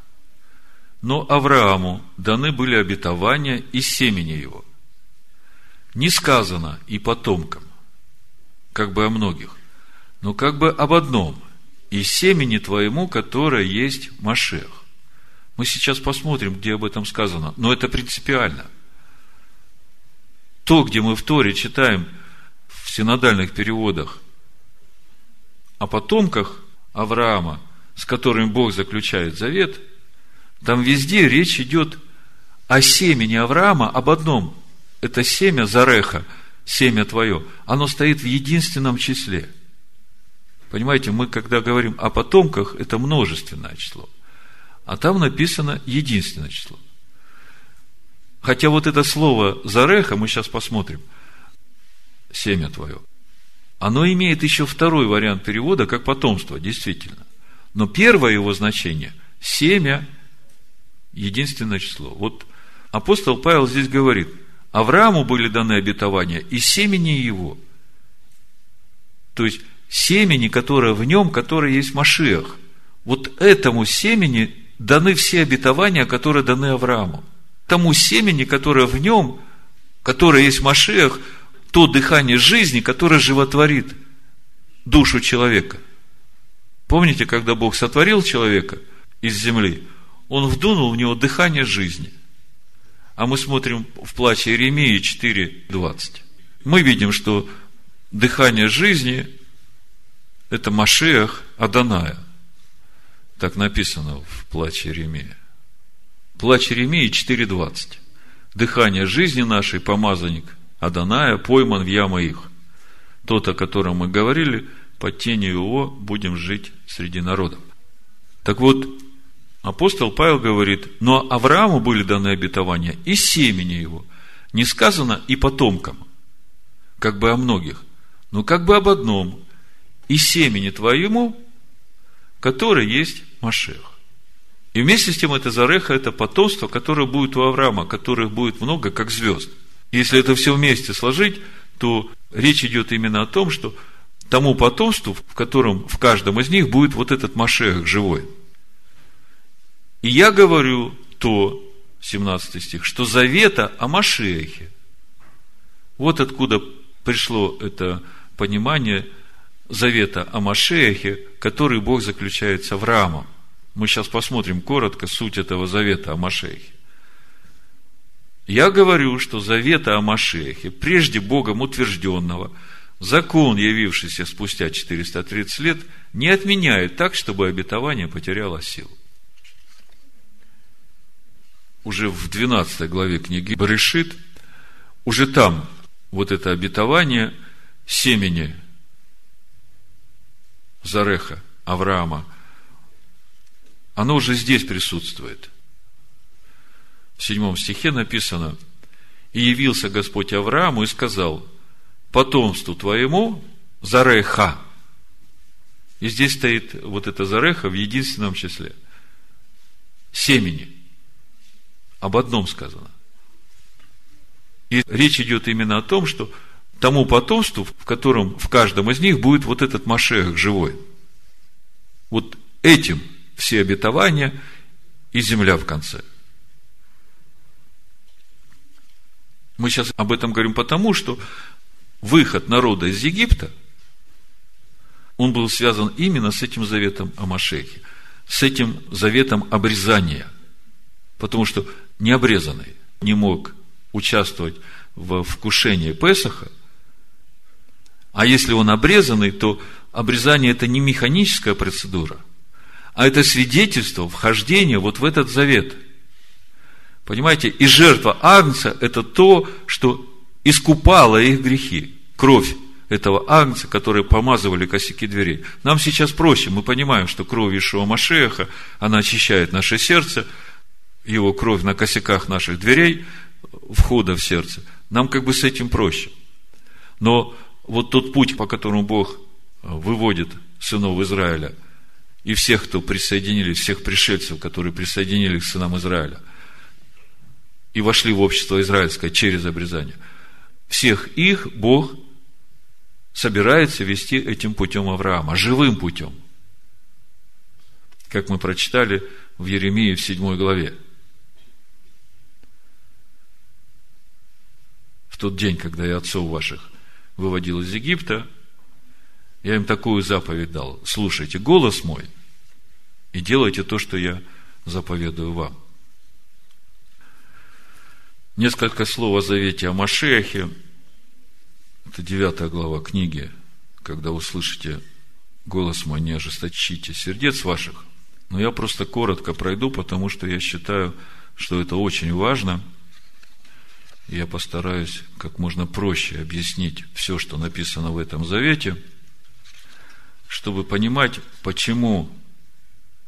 Но Аврааму даны были обетования и семени его. Не сказано и потомкам, как бы о многих, но как бы об одном, и семени твоему, которое есть Машех. Мы сейчас посмотрим, где об этом сказано, но это принципиально. То, где мы в Торе читаем в синодальных переводах о потомках Авраама, с которым Бог заключает завет, там везде речь идет о семени Авраама, об одном. Это семя Зареха, семя твое, оно стоит в единственном числе. Понимаете, мы когда говорим о потомках, это множественное число. А там написано единственное число. Хотя вот это слово Зареха, мы сейчас посмотрим, семя твое, оно имеет еще второй вариант перевода, как потомство, действительно. Но первое его значение – семя, единственное число. Вот апостол Павел здесь говорит, Аврааму были даны обетования и семени его. То есть, семени, которое в нем, которое есть Машиах. Вот этому семени даны все обетования, которые даны Аврааму. Тому семени, которое в нем, которое есть Машиах, то дыхание жизни, которое животворит душу человека. Помните, когда Бог сотворил человека из земли, Он вдунул в него дыхание жизни. А мы смотрим в плаче Иеремии 4.20. Мы видим, что дыхание жизни – это Машех Аданая. Так написано в плаче Иеремии. Плач Иеремии 4.20. Дыхание жизни нашей, помазанник Аданая пойман в ямы их. Тот, о котором мы говорили, под тенью его будем жить среди народов. Так вот, апостол Павел говорит, но Аврааму были даны обетования и семени его. Не сказано и потомкам, как бы о многих, но как бы об одном, и семени твоему, который есть Машех. И вместе с тем это Зареха, это потомство, которое будет у Авраама, которых будет много, как звезд. Если это все вместе сложить, то речь идет именно о том, что тому потомству, в котором в каждом из них будет вот этот Машех живой. И я говорю то, 17 стих, что завета о Машехе. Вот откуда пришло это понимание завета о Машехе, который Бог заключает с Авраамом. Мы сейчас посмотрим коротко суть этого завета о Машехе. Я говорю, что завета о Машехе, прежде Богом утвержденного, закон, явившийся спустя 430 лет, не отменяет так, чтобы обетование потеряло силу. Уже в 12 главе книги Баришит, уже там вот это обетование семени Зареха, Авраама, оно уже здесь присутствует – в седьмом стихе написано, «И явился Господь Аврааму и сказал, потомству твоему Зареха». И здесь стоит вот это Зареха в единственном числе. Семени. Об одном сказано. И речь идет именно о том, что тому потомству, в котором в каждом из них будет вот этот Машех живой. Вот этим все обетования и земля в конце – Мы сейчас об этом говорим потому, что выход народа из Египта, он был связан именно с этим заветом о Машехе, с этим заветом обрезания. Потому что необрезанный не мог участвовать в вкушении Песаха, а если он обрезанный, то обрезание это не механическая процедура, а это свидетельство вхождения вот в этот завет – Понимаете? И жертва Агнца – это то, что искупало их грехи. Кровь этого Агнца, которые помазывали косяки дверей. Нам сейчас проще. Мы понимаем, что кровь Ишуа Машеха, она очищает наше сердце, его кровь на косяках наших дверей, входа в сердце. Нам как бы с этим проще. Но вот тот путь, по которому Бог выводит сынов Израиля, и всех, кто присоединились, всех пришельцев, которые присоединились к сынам Израиля – и вошли в общество израильское через обрезание. Всех их Бог собирается вести этим путем Авраама, живым путем. Как мы прочитали в Еремии в 7 главе. Тот день, когда я отцов ваших выводил из Египта, я им такую заповедь дал. Слушайте голос мой и делайте то, что я заповедую вам. Несколько слов о завете о Машехе. Это девятая глава книги. Когда услышите голос мой, не ожесточите сердец ваших. Но я просто коротко пройду, потому что я считаю что это очень важно. Я постараюсь как можно проще объяснить все, что написано в этом завете, чтобы понимать, почему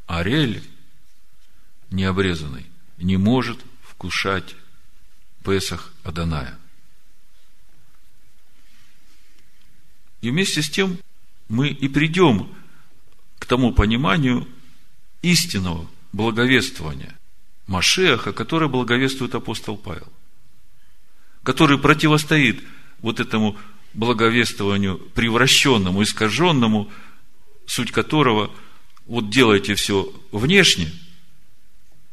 Арель необрезанный не может вкушать Песах Аданая. И вместе с тем мы и придем к тому пониманию истинного благовествования Машеха, которое благовествует апостол Павел, который противостоит вот этому благовествованию превращенному, искаженному, суть которого вот делайте все внешне,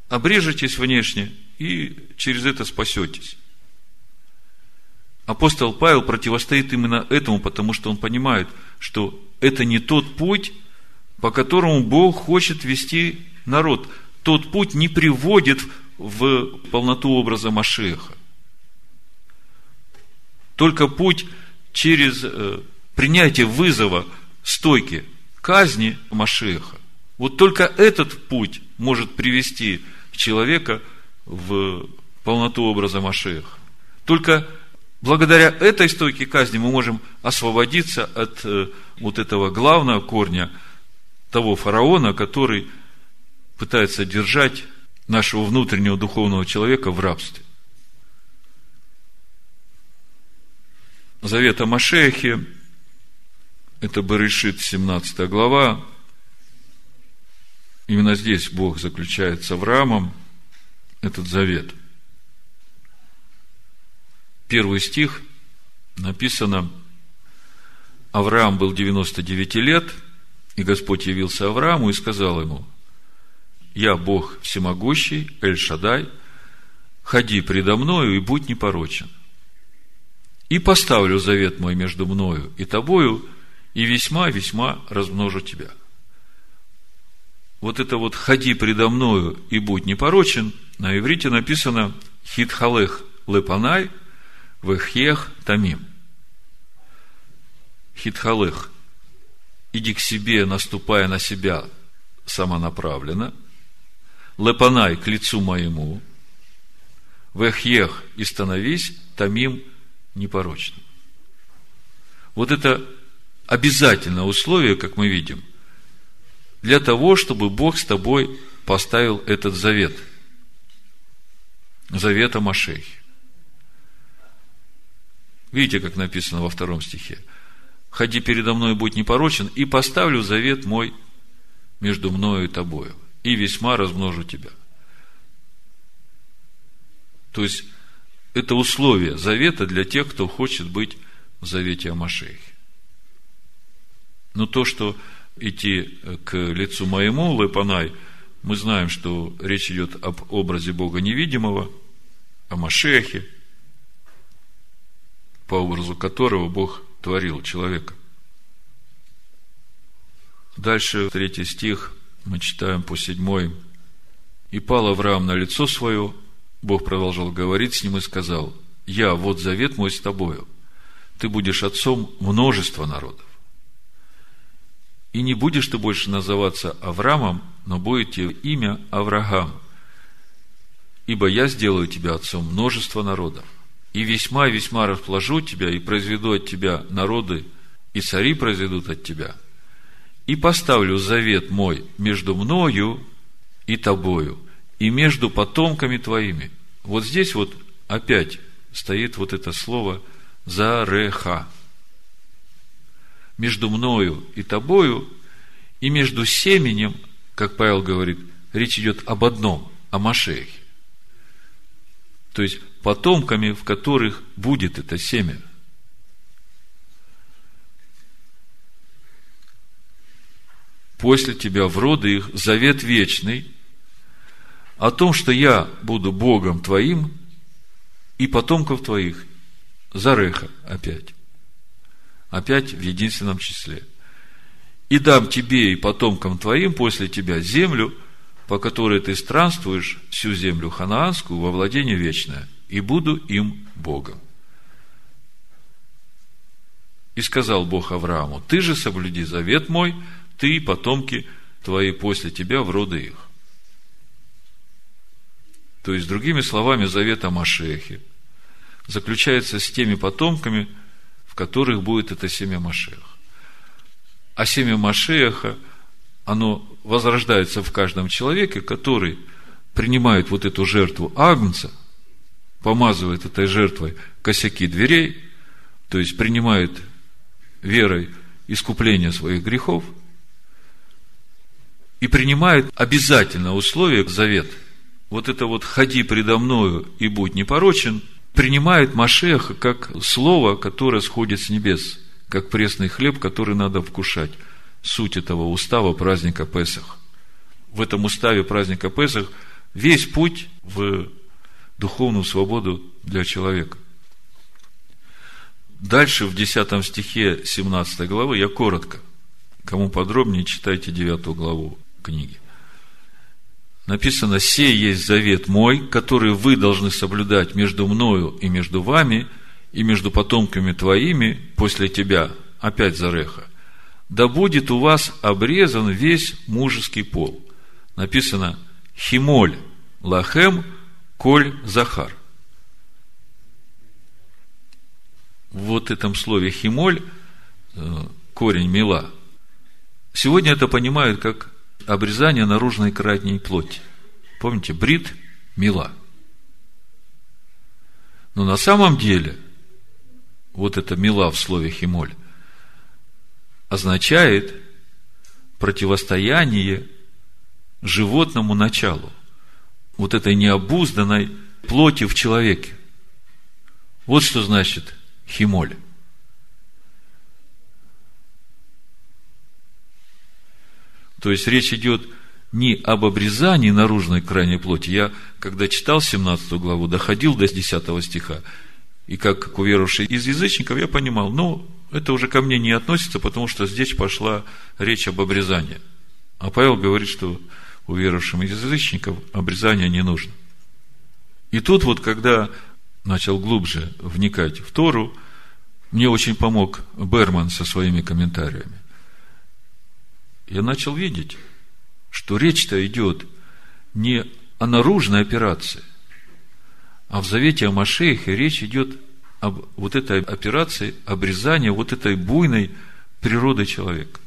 обрежетесь внешне и через это спасетесь. Апостол Павел противостоит именно этому, потому что он понимает, что это не тот путь, по которому Бог хочет вести народ. Тот путь не приводит в полноту образа Машеха. Только путь через э, принятие вызова стойки казни Машеха. Вот только этот путь может привести человека в полноту образа Машеха. Только благодаря этой стойке казни мы можем освободиться от э, вот этого главного корня того фараона, который пытается держать нашего внутреннего духовного человека в рабстве. Завет о Машехе, это Барышит, 17 глава. Именно здесь Бог заключает с Авраамом этот завет. Первый стих написано, Авраам был 99 лет, и Господь явился Аврааму и сказал ему, я Бог всемогущий, Эль-Шадай, ходи предо мною и будь непорочен. И поставлю завет мой между мною и тобою, и весьма-весьма размножу тебя. Вот это вот «ходи предо мною и будь непорочен» на иврите написано «хитхалех лепанай вехех тамим». Хитхалех – иди к себе, наступая на себя самонаправленно – лепанай к лицу моему, вехьех и становись тамим непорочным. Вот это обязательное условие, как мы видим, для того, чтобы Бог с тобой поставил этот завет. Завет о Машехе. Видите, как написано во втором стихе. «Ходи передо мной, будь непорочен, и поставлю завет мой между мною и тобою» и весьма размножу тебя. То есть, это условие завета для тех, кто хочет быть в завете о Машехе. Но то, что идти к лицу моему, Лепанай, мы знаем, что речь идет об образе Бога невидимого, о Машехе, по образу которого Бог творил человека. Дальше, третий стих – мы читаем по седьмой. «И пал Авраам на лицо свое, Бог продолжал говорить с ним и сказал, «Я, вот завет мой с тобою, ты будешь отцом множества народов. И не будешь ты больше называться Авраамом, но будет тебе имя Авраам, ибо я сделаю тебя отцом множества народов, и весьма и весьма расположу тебя, и произведу от тебя народы, и цари произведут от тебя – и поставлю завет мой между мною и тобою, и между потомками твоими. Вот здесь вот опять стоит вот это слово «зареха». Между мною и тобою, и между семенем, как Павел говорит, речь идет об одном, о Машехе. То есть, потомками, в которых будет это семя – после тебя в роды их завет вечный о том, что я буду Богом твоим и потомков твоих. Зареха опять. Опять в единственном числе. И дам тебе и потомкам твоим после тебя землю, по которой ты странствуешь, всю землю ханаанскую во владение вечное, и буду им Богом. И сказал Бог Аврааму, ты же соблюди завет мой – ты и потомки твои после тебя в роды их. То есть, другими словами, завет о Машехе, заключается с теми потомками, в которых будет это семя Машеха. А семя Машеха, оно возрождается в каждом человеке, который принимает вот эту жертву Агнца, помазывает этой жертвой косяки дверей, то есть принимает верой искупление своих грехов и принимает обязательно условие завет. Вот это вот «ходи предо мною и будь непорочен» принимает Машеха как слово, которое сходит с небес – как пресный хлеб, который надо вкушать. Суть этого устава праздника Песах. В этом уставе праздника Песах весь путь в духовную свободу для человека. Дальше в 10 стихе 17 главы я коротко. Кому подробнее, читайте 9 главу книги. Написано, «Сей есть завет мой, который вы должны соблюдать между мною и между вами – и между потомками твоими после тебя, опять Зареха, да будет у вас обрезан весь мужеский пол. Написано Химоль Лахем Коль Захар. Вот этом слове Химоль, э, корень мила, сегодня это понимают как обрезание наружной кратней плоти. Помните, брит – мила. Но на самом деле – вот это мила в слове химоль, означает противостояние животному началу, вот этой необузданной плоти в человеке. Вот что значит химоль. То есть речь идет не об обрезании наружной крайней плоти. Я, когда читал 17 главу, доходил до 10 стиха, и как уверовавший из язычников, я понимал, ну, это уже ко мне не относится, потому что здесь пошла речь об обрезании. А Павел говорит, что уверовавшим из язычников обрезание не нужно. И тут вот, когда начал глубже вникать в Тору, мне очень помог Берман со своими комментариями. Я начал видеть, что речь-то идет не о наружной операции, а в Завете о Машехе речь идет об вот этой операции обрезания вот этой буйной природы человека.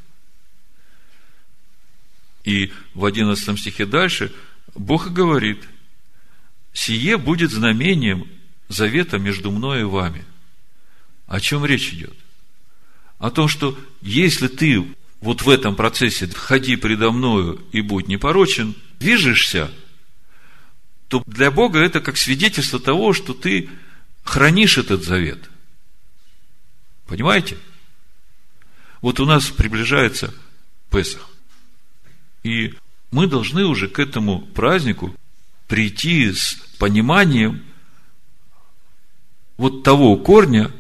И в 11 стихе дальше Бог говорит, «Сие будет знамением завета между мной и вами». О чем речь идет? О том, что если ты вот в этом процессе «ходи предо мною и будь непорочен», движешься – то для Бога это как свидетельство того, что ты хранишь этот завет. Понимаете? Вот у нас приближается Песах. И мы должны уже к этому празднику прийти с пониманием вот того корня,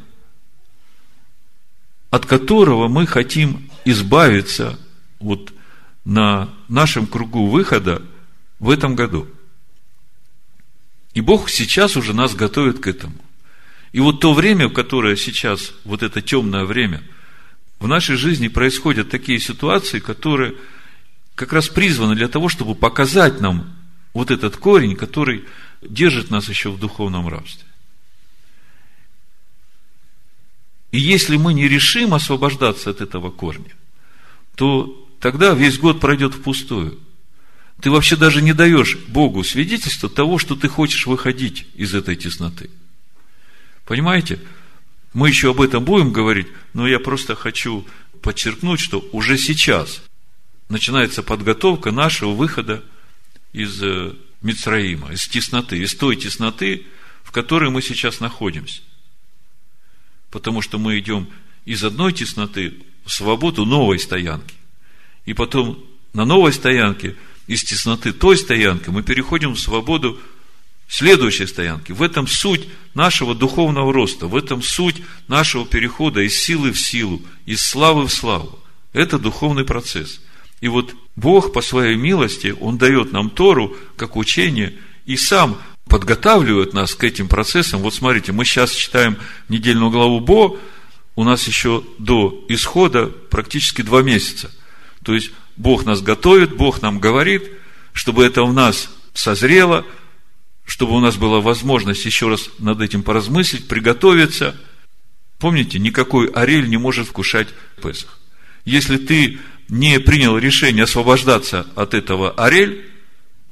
от которого мы хотим избавиться вот на нашем кругу выхода в этом году – и Бог сейчас уже нас готовит к этому. И вот то время, которое сейчас, вот это темное время, в нашей жизни происходят такие ситуации, которые как раз призваны для того, чтобы показать нам вот этот корень, который держит нас еще в духовном рабстве. И если мы не решим освобождаться от этого корня, то тогда весь год пройдет впустую – ты вообще даже не даешь Богу свидетельство того, что ты хочешь выходить из этой тесноты. Понимаете? Мы еще об этом будем говорить, но я просто хочу подчеркнуть, что уже сейчас начинается подготовка нашего выхода из э, Мицраима, из тесноты, из той тесноты, в которой мы сейчас находимся. Потому что мы идем из одной тесноты в свободу новой стоянки. И потом на новой стоянке – из тесноты той стоянки мы переходим в свободу следующей стоянки. В этом суть нашего духовного роста, в этом суть нашего перехода из силы в силу, из славы в славу. Это духовный процесс. И вот Бог по своей милости, Он дает нам Тору как учение и сам подготавливает нас к этим процессам. Вот смотрите, мы сейчас читаем недельную главу Бо, у нас еще до исхода практически два месяца. То есть Бог нас готовит, Бог нам говорит, чтобы это в нас созрело, чтобы у нас была возможность еще раз над этим поразмыслить, приготовиться. Помните, никакой орель не может вкушать Песах. Если ты не принял решение освобождаться от этого орель,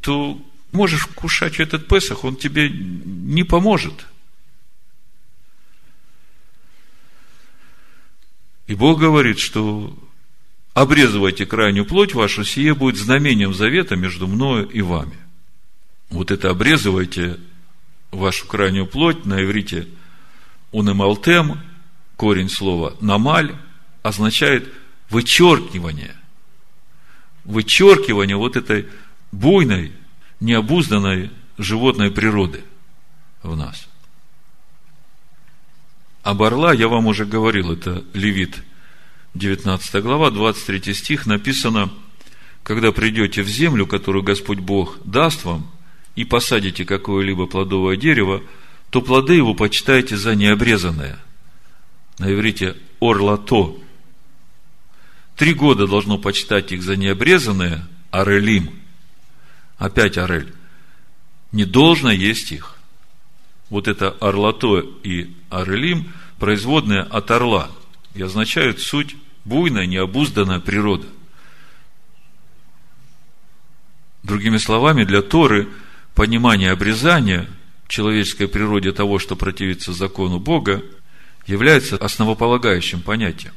то можешь вкушать этот Песах, он тебе не поможет. И Бог говорит, что обрезывайте крайнюю плоть вашу, сие будет знамением завета между мною и вами. Вот это обрезывайте вашу крайнюю плоть на иврите унемалтем, корень слова намаль, означает вычеркивание. Вычеркивание вот этой буйной, необузданной животной природы в нас. Об орла я вам уже говорил, это Левит, 19 глава, 23 стих, написано, когда придете в землю, которую Господь Бог даст вам, и посадите какое-либо плодовое дерево, то плоды его почитайте за необрезанное. На иврите орлато. Три года должно почитать их за необрезанное, арелим. Опять арель. Не должно есть их. Вот это орлато и арелим, производные от орла, и означают суть буйная, необузданная природа. Другими словами, для Торы понимание обрезания человеческой природе того, что противится закону Бога, является основополагающим понятием.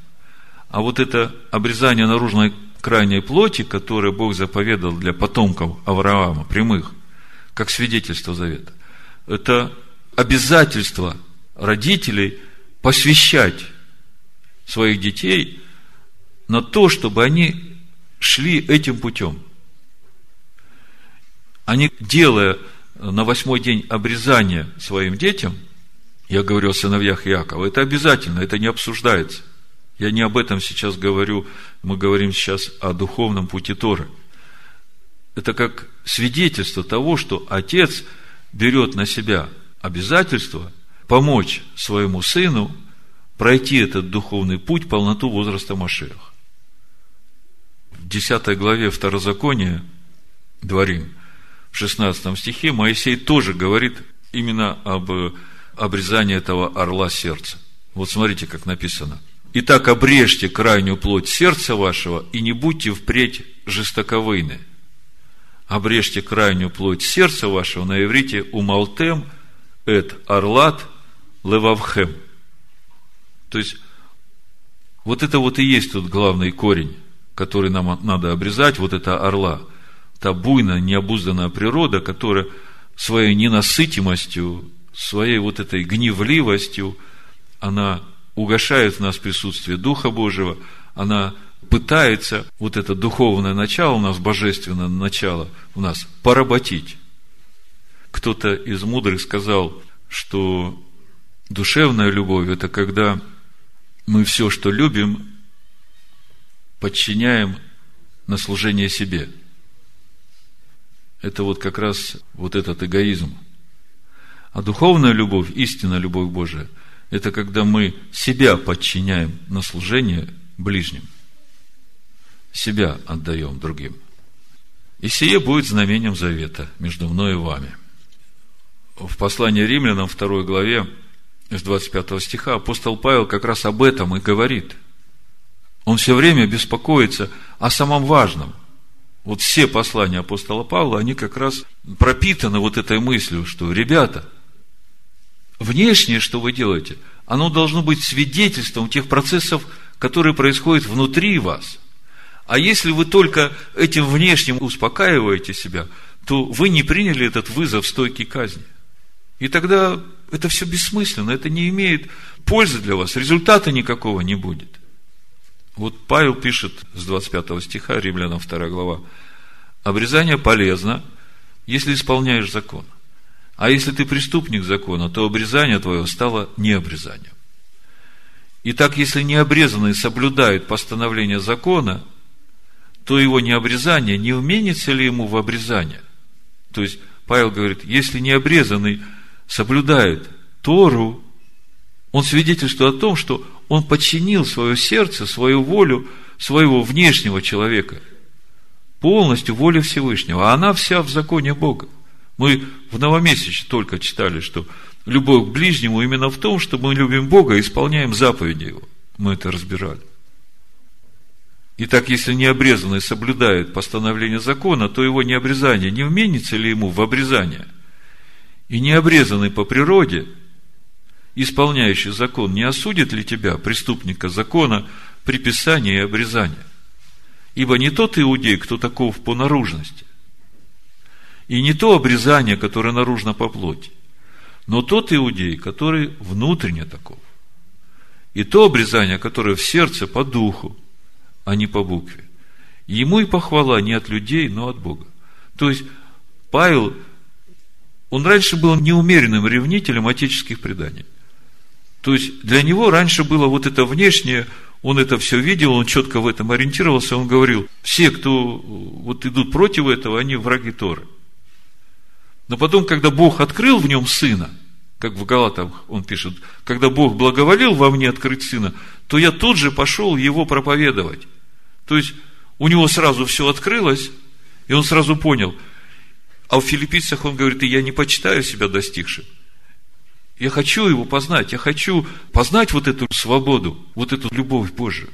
А вот это обрезание наружной крайней плоти, которое Бог заповедал для потомков Авраама, прямых, как свидетельство завета, это обязательство родителей посвящать своих детей на то, чтобы они шли этим путем. Они, делая на восьмой день обрезания своим детям, я говорю о сыновьях Иакова, это обязательно, это не обсуждается. Я не об этом сейчас говорю, мы говорим сейчас о духовном пути Торы. Это как свидетельство того, что отец берет на себя обязательство помочь своему сыну пройти этот духовный путь, полноту возраста Машех. В 10 главе Второзакония, Дворим, в 16 стихе, Моисей тоже говорит именно об обрезании этого орла сердца. Вот смотрите, как написано. «Итак, обрежьте крайнюю плоть сердца вашего, и не будьте впредь жестоковыйны. Обрежьте крайнюю плоть сердца вашего на иврите умалтем – эт орлат левавхем. То есть, вот это вот и есть тут главный корень, который нам надо обрезать, вот это орла. Та буйная, необузданная природа, которая своей ненасытимостью, своей вот этой гневливостью, она угошает в нас присутствие Духа Божьего, она пытается вот это духовное начало у нас, божественное начало у нас поработить. Кто-то из мудрых сказал, что душевная любовь – это когда мы все, что любим, подчиняем на служение себе. Это вот как раз вот этот эгоизм. А духовная любовь, истинная любовь Божия, это когда мы себя подчиняем на служение ближним. Себя отдаем другим. И сие будет знамением завета между мной и вами – в послании римлянам, второй главе, с 25 стиха, апостол Павел как раз об этом и говорит. Он все время беспокоится о самом важном. Вот все послания апостола Павла, они как раз пропитаны вот этой мыслью, что, ребята, внешнее, что вы делаете, оно должно быть свидетельством тех процессов, которые происходят внутри вас. А если вы только этим внешним успокаиваете себя, то вы не приняли этот вызов стойкой казни. И тогда это все бессмысленно, это не имеет пользы для вас, результата никакого не будет. Вот Павел пишет с 25 стиха, Римлянам 2 глава, обрезание полезно, если исполняешь закон. А если ты преступник закона, то обрезание твое стало необрезанием. Итак, если необрезанный соблюдает постановление закона, то его необрезание не уменится ли ему в обрезание? То есть, Павел говорит, если необрезанный соблюдает Тору, он свидетельствует о том, что он подчинил свое сердце, свою волю своего внешнего человека полностью воле Всевышнего, а она вся в законе Бога. Мы в Новомесяче только читали, что любовь к ближнему именно в том, что мы любим Бога и исполняем заповеди Его. Мы это разбирали. Итак, если необрезанный соблюдает постановление закона, то его необрезание не вменится ли ему в обрезание? И необрезанный по природе, исполняющий закон, не осудит ли тебя, преступника закона, при писании и обрезании? Ибо не тот иудей, кто таков по наружности, и не то обрезание, которое наружно по плоти, но тот иудей, который внутренне таков. И то обрезание, которое в сердце по духу, а не по букве. Ему и похвала не от людей, но от Бога. То есть, Павел, он раньше был неумеренным ревнителем отеческих преданий. То есть, для него раньше было вот это внешнее, он это все видел, он четко в этом ориентировался, он говорил, все, кто вот идут против этого, они враги Торы. Но потом, когда Бог открыл в нем сына, как в Галатах он пишет, когда Бог благоволил во мне открыть сына, то я тут же пошел его проповедовать. То есть, у него сразу все открылось, и он сразу понял. А в филиппийцах он говорит, и я не почитаю себя достигшим. Я хочу его познать, я хочу познать вот эту свободу, вот эту любовь Божию.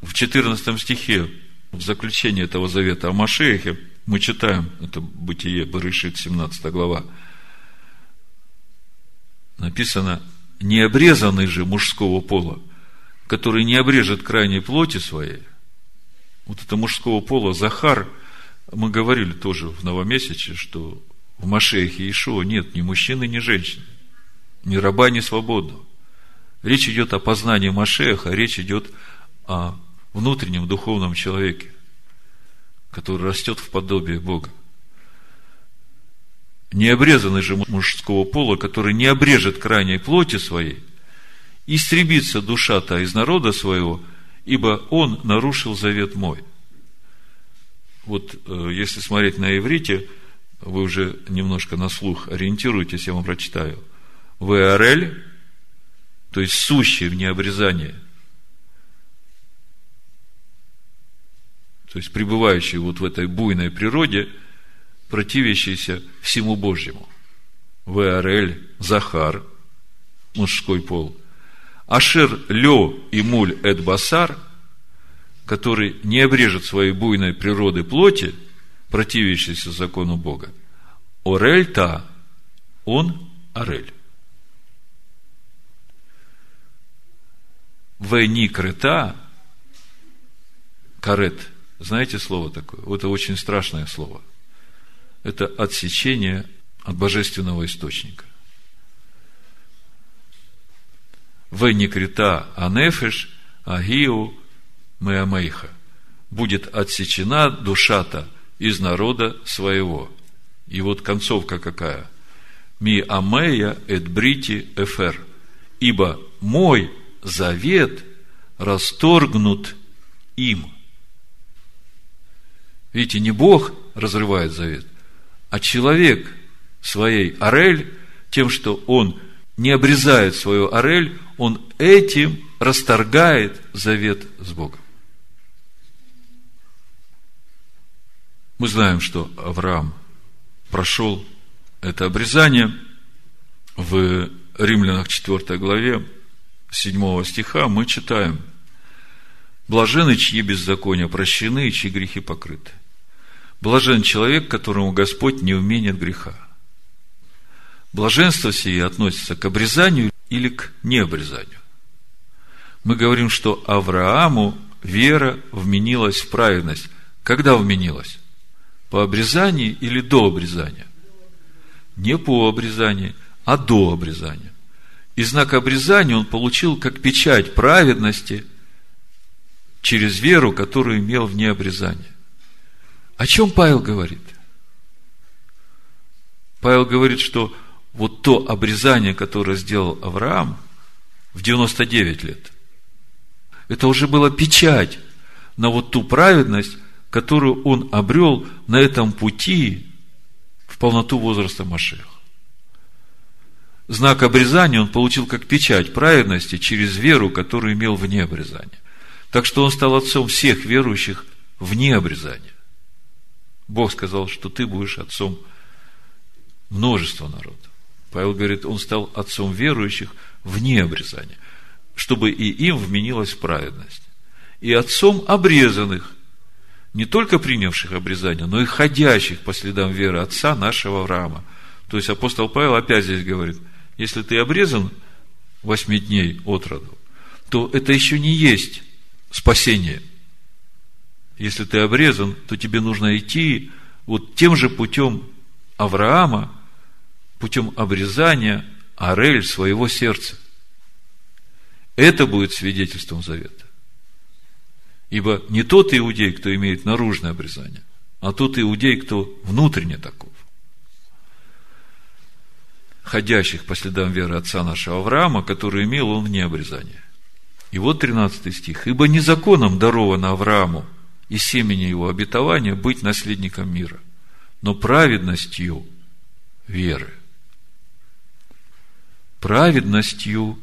В 14 стихе, в заключении этого завета о Машеихе, мы читаем, это Бытие, Барышит, 17 глава, написано, необрезанный же мужского пола, который не обрежет крайней плоти своей, вот это мужского пола, Захар, мы говорили тоже в Новомесяче, что в Машехе Ишуа нет ни мужчины, ни женщины, ни раба, ни свободного. Речь идет о познании Машеха, речь идет о внутреннем духовном человеке который растет в подобие Бога. Необрезанный же мужского пола, который не обрежет крайней плоти своей, истребится душа-то из народа своего, ибо он нарушил завет мой. Вот э, если смотреть на иврите, вы уже немножко на слух ориентируетесь, я вам прочитаю. ВРЛ, то есть сущий в необрезании – то есть пребывающий вот в этой буйной природе, противящийся всему Божьему. ВРЛ, Захар, мужской пол. Ашер Лё и Муль Эд Басар, который не обрежет своей буйной природы плоти, противящейся закону Бога. Орель та, он Арель. Вени крета, карет – знаете слово такое? Это очень страшное слово. Это отсечение от божественного источника. В анефеш агиу меамейха. Будет отсечена душа-то из народа своего. И вот концовка какая? Ми амея эт брити эфер. Ибо мой завет расторгнут им. Видите, не Бог разрывает завет, а человек своей орель, тем, что он не обрезает свою орель, он этим расторгает завет с Богом. Мы знаем, что Авраам прошел это обрезание в Римлянах 4 главе 7 стиха мы читаем Блажены, чьи беззакония прощены чьи грехи покрыты. Блажен человек, которому Господь не уменит греха. Блаженство сие относится к обрезанию или к необрезанию. Мы говорим, что Аврааму вера вменилась в праведность. Когда вменилась? По обрезании или до обрезания? Не по обрезанию, а до обрезания. И знак обрезания он получил как печать праведности через веру, которую имел вне обрезания. О чем Павел говорит? Павел говорит, что вот то обрезание, которое сделал Авраам в 99 лет, это уже была печать на вот ту праведность, которую он обрел на этом пути в полноту возраста Машеха. Знак обрезания он получил как печать праведности через веру, которую имел вне обрезания. Так что он стал отцом всех верующих вне обрезания. Бог сказал, что ты будешь отцом множества народов. Павел говорит, он стал отцом верующих вне обрезания, чтобы и им вменилась праведность. И отцом обрезанных, не только принявших обрезание, но и ходящих по следам веры отца нашего Авраама. То есть апостол Павел опять здесь говорит, если ты обрезан восьми дней от роду, то это еще не есть спасение. Если ты обрезан, то тебе нужно идти вот тем же путем Авраама, путем обрезания Арель своего сердца. Это будет свидетельством завета. Ибо не тот иудей, кто имеет наружное обрезание, а тот иудей, кто внутренне таков. Ходящих по следам веры отца нашего Авраама, который имел он вне обрезания. И вот 13 стих. «Ибо незаконом даровано Аврааму и семени его обетования быть наследником мира, но праведностью веры праведностью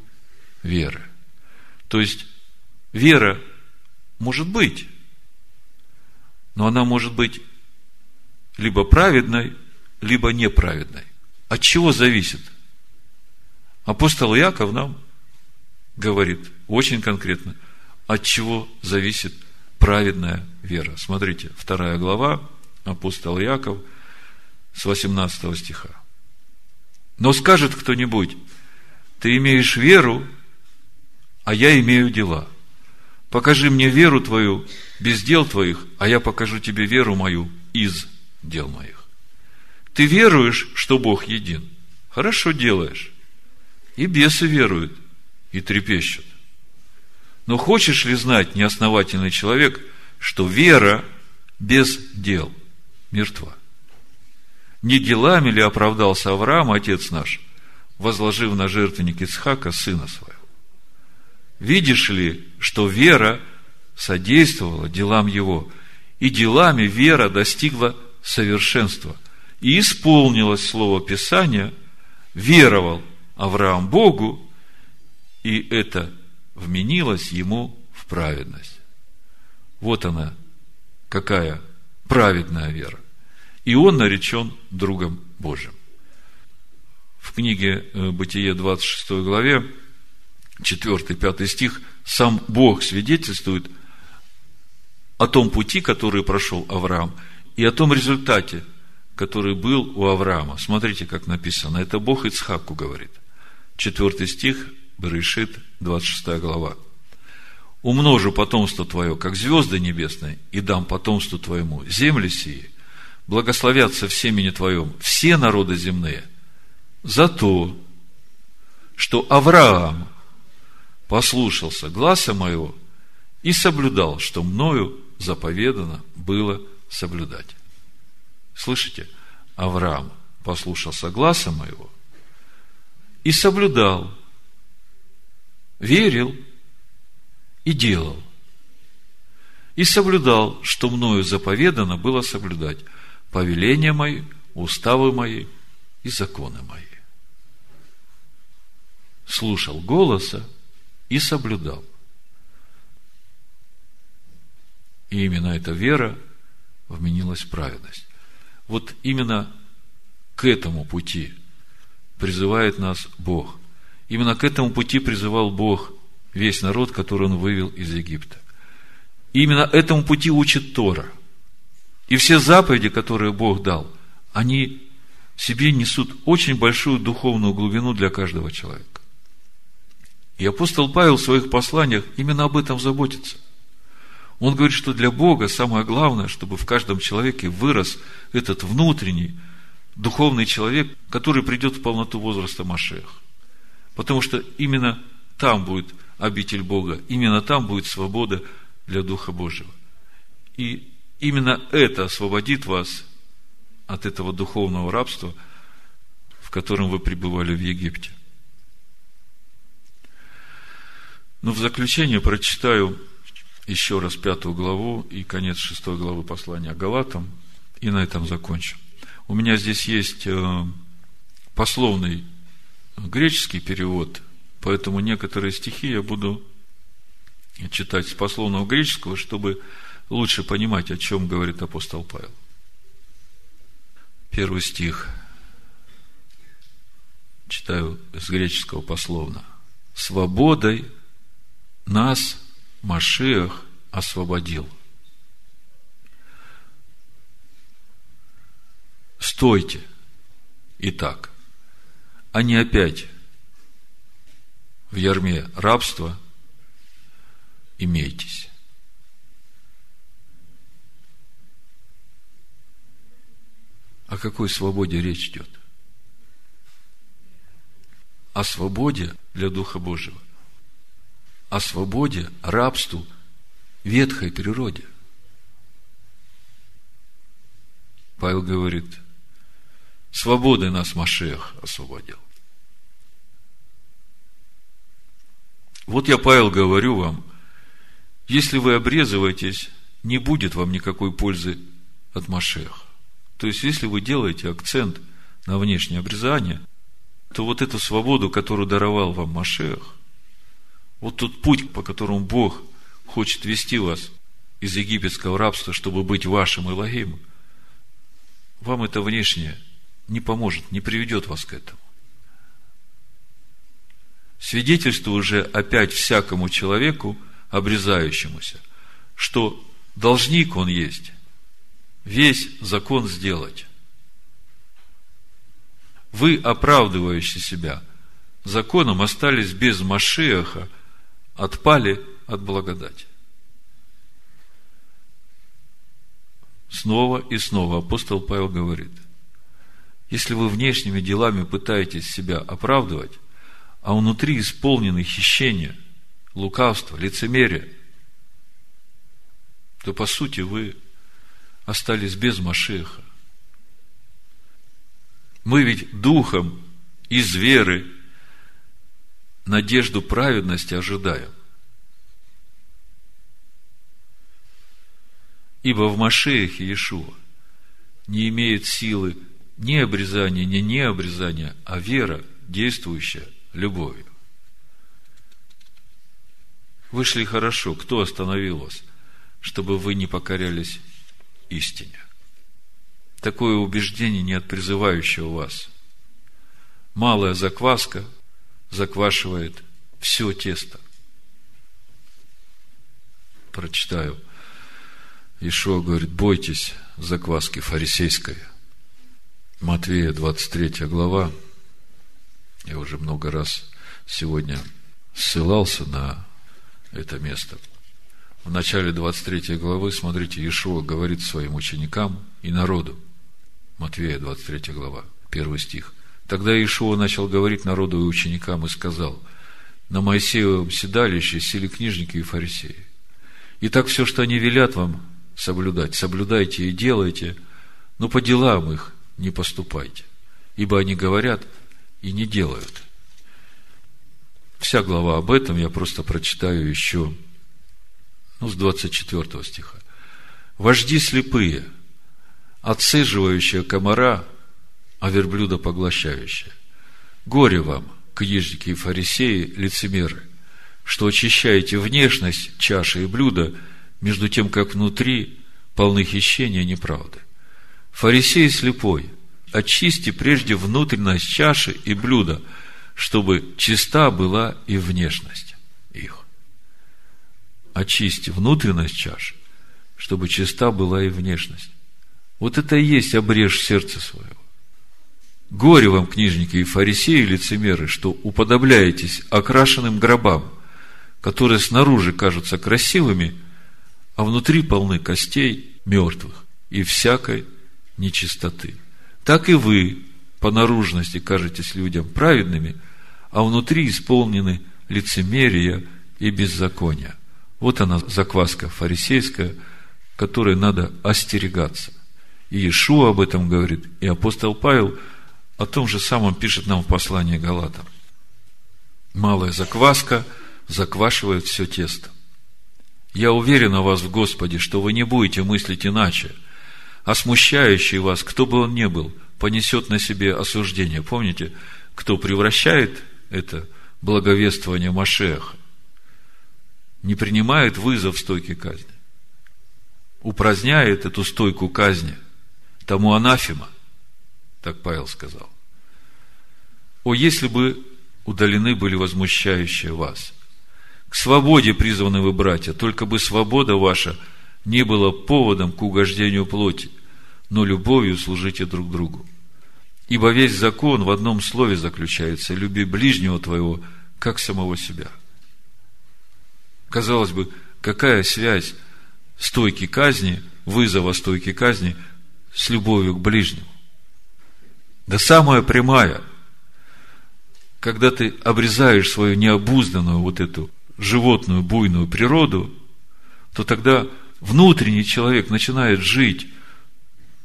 веры. То есть, вера может быть, но она может быть либо праведной, либо неправедной. От чего зависит? Апостол Яков нам говорит очень конкретно, от чего зависит праведная вера. Смотрите, вторая глава, апостол Яков, с 18 стиха. Но скажет кто-нибудь, ты имеешь веру, а я имею дела. Покажи мне веру твою без дел твоих, а я покажу тебе веру мою из дел моих. Ты веруешь, что Бог един. Хорошо делаешь. И бесы веруют, и трепещут. Но хочешь ли знать, неосновательный человек, что вера без дел мертва? Не делами ли оправдался Авраам, отец наш, возложив на жертвенник Ицхака сына своего. Видишь ли, что вера содействовала делам его, и делами вера достигла совершенства. И исполнилось слово Писания, веровал Авраам Богу, и это вменилось ему в праведность. Вот она, какая праведная вера. И он наречен другом Божьим в книге э, Бытие 26 главе, 4-5 стих, сам Бог свидетельствует о том пути, который прошел Авраам, и о том результате, который был у Авраама. Смотрите, как написано. Это Бог Ицхаку говорит. 4 стих, Берешит, 26 глава. «Умножу потомство твое, как звезды небесные, и дам потомству твоему земли сии, благословятся в семени твоем все народы земные – за то, что Авраам послушался гласа моего и соблюдал, что мною заповедано было соблюдать. Слышите? Авраам послушался гласа моего и соблюдал, верил и делал. И соблюдал, что мною заповедано было соблюдать повеления мои, уставы мои и законы мои слушал голоса и соблюдал. И именно эта вера вменилась в праведность. Вот именно к этому пути призывает нас Бог. Именно к этому пути призывал Бог весь народ, который Он вывел из Египта. И именно этому пути учит Тора. И все заповеди, которые Бог дал, они в себе несут очень большую духовную глубину для каждого человека. И апостол Павел в своих посланиях именно об этом заботится. Он говорит, что для Бога самое главное, чтобы в каждом человеке вырос этот внутренний духовный человек, который придет в полноту возраста Машех. Потому что именно там будет обитель Бога, именно там будет свобода для Духа Божьего. И именно это освободит вас от этого духовного рабства, в котором вы пребывали в Египте. Но в заключение прочитаю еще раз пятую главу и конец шестой главы послания Галатам, и на этом закончу. У меня здесь есть э, пословный греческий перевод, поэтому некоторые стихи я буду читать с пословного греческого, чтобы лучше понимать, о чем говорит апостол Павел. первый стих. Читаю с греческого пословно. Свободой нас Машиах освободил. Стойте. Итак, не опять в ярме рабства имейтесь. О какой свободе речь идет? О свободе для Духа Божьего. О свободе рабству ветхой природе. Павел говорит, свободы нас Машех освободил. Вот я, Павел, говорю вам, если вы обрезываетесь, не будет вам никакой пользы от Машеха. То есть, если вы делаете акцент на внешнее обрезание, то вот эту свободу, которую даровал вам Машех, вот тот путь, по которому Бог хочет вести вас из египетского рабства, чтобы быть вашим Элогим, вам это внешнее не поможет, не приведет вас к этому. Свидетельство уже опять всякому человеку, обрезающемуся, что должник он есть, весь закон сделать. Вы, оправдывающие себя законом, остались без Машеха, отпали от благодати. Снова и снова апостол Павел говорит, если вы внешними делами пытаетесь себя оправдывать, а внутри исполнены хищения, лукавства, лицемерия, то по сути вы остались без Машеха. Мы ведь духом из веры надежду праведности ожидаем. Ибо в Машеях Иешуа не имеет силы ни обрезания, ни необрезания, а вера, действующая любовью. Вышли хорошо. Кто остановил вас, чтобы вы не покорялись истине? Такое убеждение не от призывающего вас. Малая закваска заквашивает все тесто. Прочитаю – Ишуа говорит, бойтесь закваски фарисейской. Матвея, 23 глава. Я уже много раз сегодня ссылался на это место. В начале 23 главы, смотрите, Иешуа говорит своим ученикам и народу. Матвея, 23 глава, первый стих. Тогда Иешуа начал говорить народу и ученикам и сказал, на Моисеевом седалище сели книжники и фарисеи. И так все, что они велят вам, соблюдать. Соблюдайте и делайте, но по делам их не поступайте. Ибо они говорят и не делают. Вся глава об этом я просто прочитаю еще ну, с 24 стиха. Вожди слепые, отсиживающие комара, а верблюда поглощающие. Горе вам, книжники и фарисеи, лицемеры, что очищаете внешность чаши и блюда – между тем, как внутри полны хищения неправды. Фарисей слепой, очисти прежде внутренность чаши и блюда, чтобы чиста была и внешность их. Очисти внутренность чаши, чтобы чиста была и внешность. Вот это и есть обрежь сердце своего. Горе вам, книжники и фарисеи, лицемеры, что уподобляетесь окрашенным гробам, которые снаружи кажутся красивыми – а внутри полны костей мертвых и всякой нечистоты. Так и вы по наружности кажетесь людям праведными, а внутри исполнены лицемерия и беззакония. Вот она, закваска фарисейская, которой надо остерегаться. И Иешуа об этом говорит, и апостол Павел о том же самом пишет нам в послании Галатам. Малая закваска заквашивает все тесто. Я уверен о вас в Господе, что вы не будете мыслить иначе, а смущающий вас, кто бы он ни был, понесет на себе осуждение. Помните, кто превращает это благовествование Машеха, не принимает вызов стойки казни, упраздняет эту стойку казни, тому анафима. Так Павел сказал. О, если бы удалены были возмущающие вас. К свободе призваны вы, братья, только бы свобода ваша не была поводом к угождению плоти, но любовью служите друг другу. Ибо весь закон в одном слове заключается – люби ближнего твоего, как самого себя. Казалось бы, какая связь стойки казни, вызова стойки казни с любовью к ближнему? Да самая прямая. Когда ты обрезаешь свою необузданную вот эту животную, буйную природу, то тогда внутренний человек начинает жить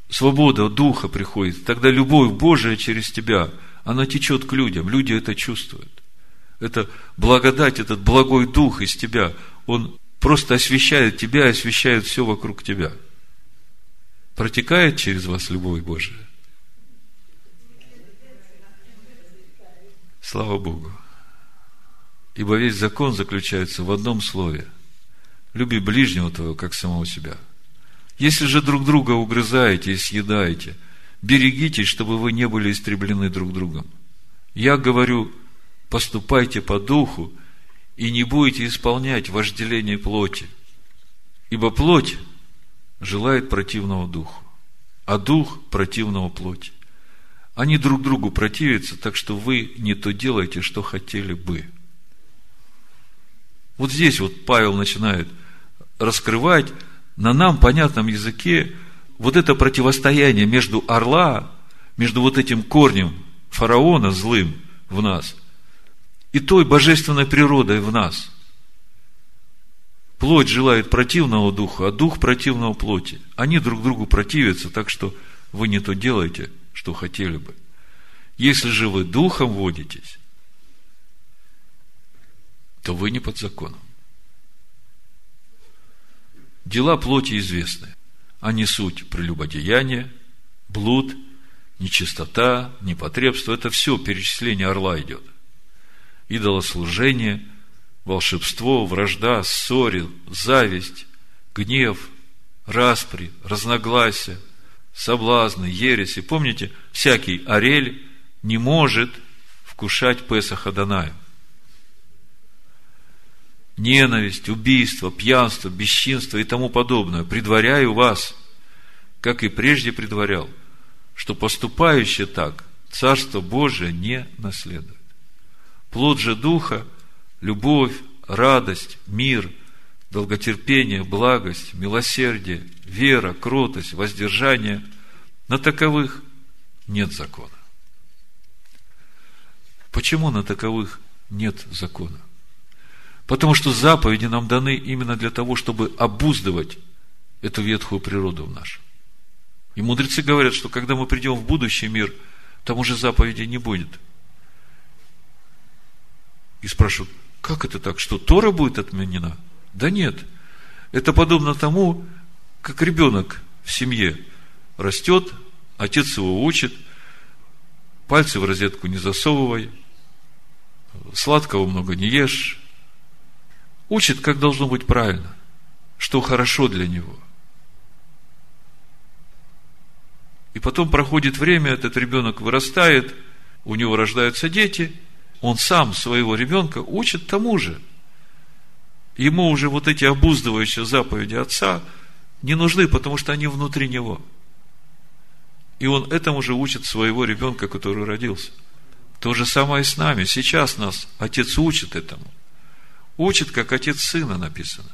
свобода духа приходит, тогда любовь Божия через тебя, она течет к людям, люди это чувствуют. Это благодать, этот благой дух из тебя, он просто освещает тебя, освещает все вокруг тебя. Протекает через вас любовь Божия. Слава Богу. Ибо весь закон заключается в одном слове. Люби ближнего твоего, как самого себя – если же друг друга угрызаете и съедаете, берегитесь, чтобы вы не были истреблены друг другом. Я говорю, поступайте по духу и не будете исполнять вожделение плоти. Ибо плоть желает противного духу, а дух противного плоти. Они друг другу противятся, так что вы не то делаете, что хотели бы. Вот здесь вот Павел начинает раскрывать на нам понятном языке вот это противостояние между орла, между вот этим корнем фараона злым в нас и той божественной природой в нас. Плоть желает противного духа, а дух противного плоти. Они друг другу противятся, так что вы не то делаете, что хотели бы. Если же вы духом водитесь, то вы не под законом. Дела плоти известны. Они суть прелюбодеяние, блуд, нечистота, непотребство. Это все перечисление орла идет. Идолослужение, волшебство, вражда, ссоре, зависть, гнев, распри, разногласия, соблазны, ереси. Помните, всякий орель не может вкушать Песаха Даная ненависть, убийство, пьянство, бесчинство и тому подобное, предваряю вас, как и прежде предварял, что поступающие так Царство Божие не наследует. Плод же Духа – любовь, радость, мир, долготерпение, благость, милосердие, вера, кротость, воздержание – на таковых нет закона. Почему на таковых нет закона? Потому что заповеди нам даны именно для того, чтобы обуздывать эту ветхую природу в нашу. И мудрецы говорят, что когда мы придем в будущий мир, там уже заповеди не будет. И спрашивают, как это так, что Тора будет отменена? Да нет. Это подобно тому, как ребенок в семье растет, отец его учит, пальцы в розетку не засовывай, сладкого много не ешь, Учит, как должно быть правильно, что хорошо для него. И потом проходит время, этот ребенок вырастает, у него рождаются дети, он сам своего ребенка учит тому же. Ему уже вот эти обуздывающие заповеди отца не нужны, потому что они внутри него. И он этому же учит своего ребенка, который родился. То же самое и с нами. Сейчас нас отец учит этому – Учит, как отец сына написано.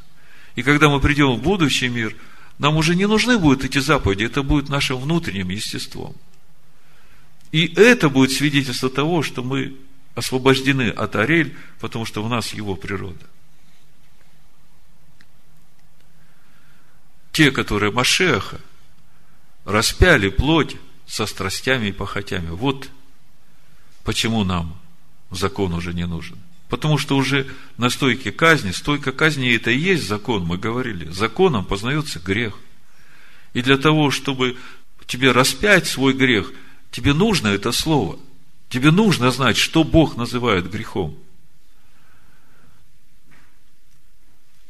И когда мы придем в будущий мир, нам уже не нужны будут эти заповеди, это будет нашим внутренним естеством. И это будет свидетельство того, что мы освобождены от Арель, потому что в нас его природа. Те, которые Машеха, распяли плоть со страстями и похотями. Вот почему нам закон уже не нужен. Потому что уже на стойке казни, стойка казни это и есть закон, мы говорили. Законом познается грех. И для того, чтобы тебе распять свой грех, тебе нужно это слово. Тебе нужно знать, что Бог называет грехом.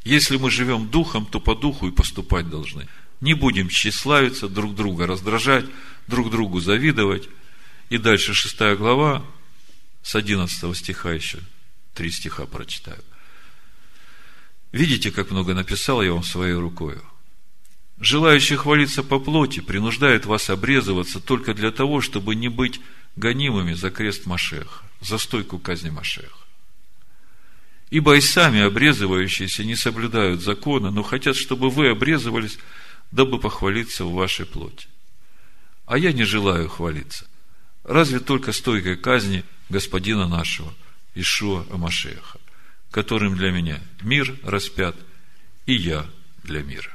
Если мы живем духом, то по духу и поступать должны. Не будем тщеславиться, друг друга раздражать, друг другу завидовать – И дальше шестая глава, с 11 стиха еще, три стиха прочитаю. Видите, как много написал я вам своей рукою. Желающий хвалиться по плоти принуждает вас обрезываться только для того, чтобы не быть гонимыми за крест Машеха, за стойку казни Машеха. Ибо и сами обрезывающиеся не соблюдают закона, но хотят, чтобы вы обрезывались, дабы похвалиться в вашей плоти. А я не желаю хвалиться. Разве только стойкой казни Господина нашего, Ишуа Амашеха, которым для меня мир распят, и я для мира.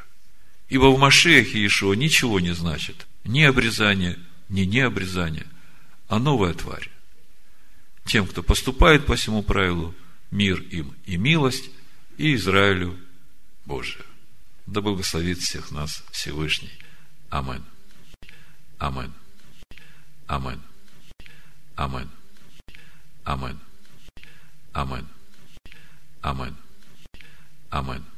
Ибо в Машехе Ишуа ничего не значит, ни обрезание, ни необрезание, а новая тварь. Тем, кто поступает по всему правилу, мир им и милость, и Израилю Божию. Да благословит всех нас Всевышний. Амин. Амин. Амин. Амин. Амин. Amen. Amen. Amen.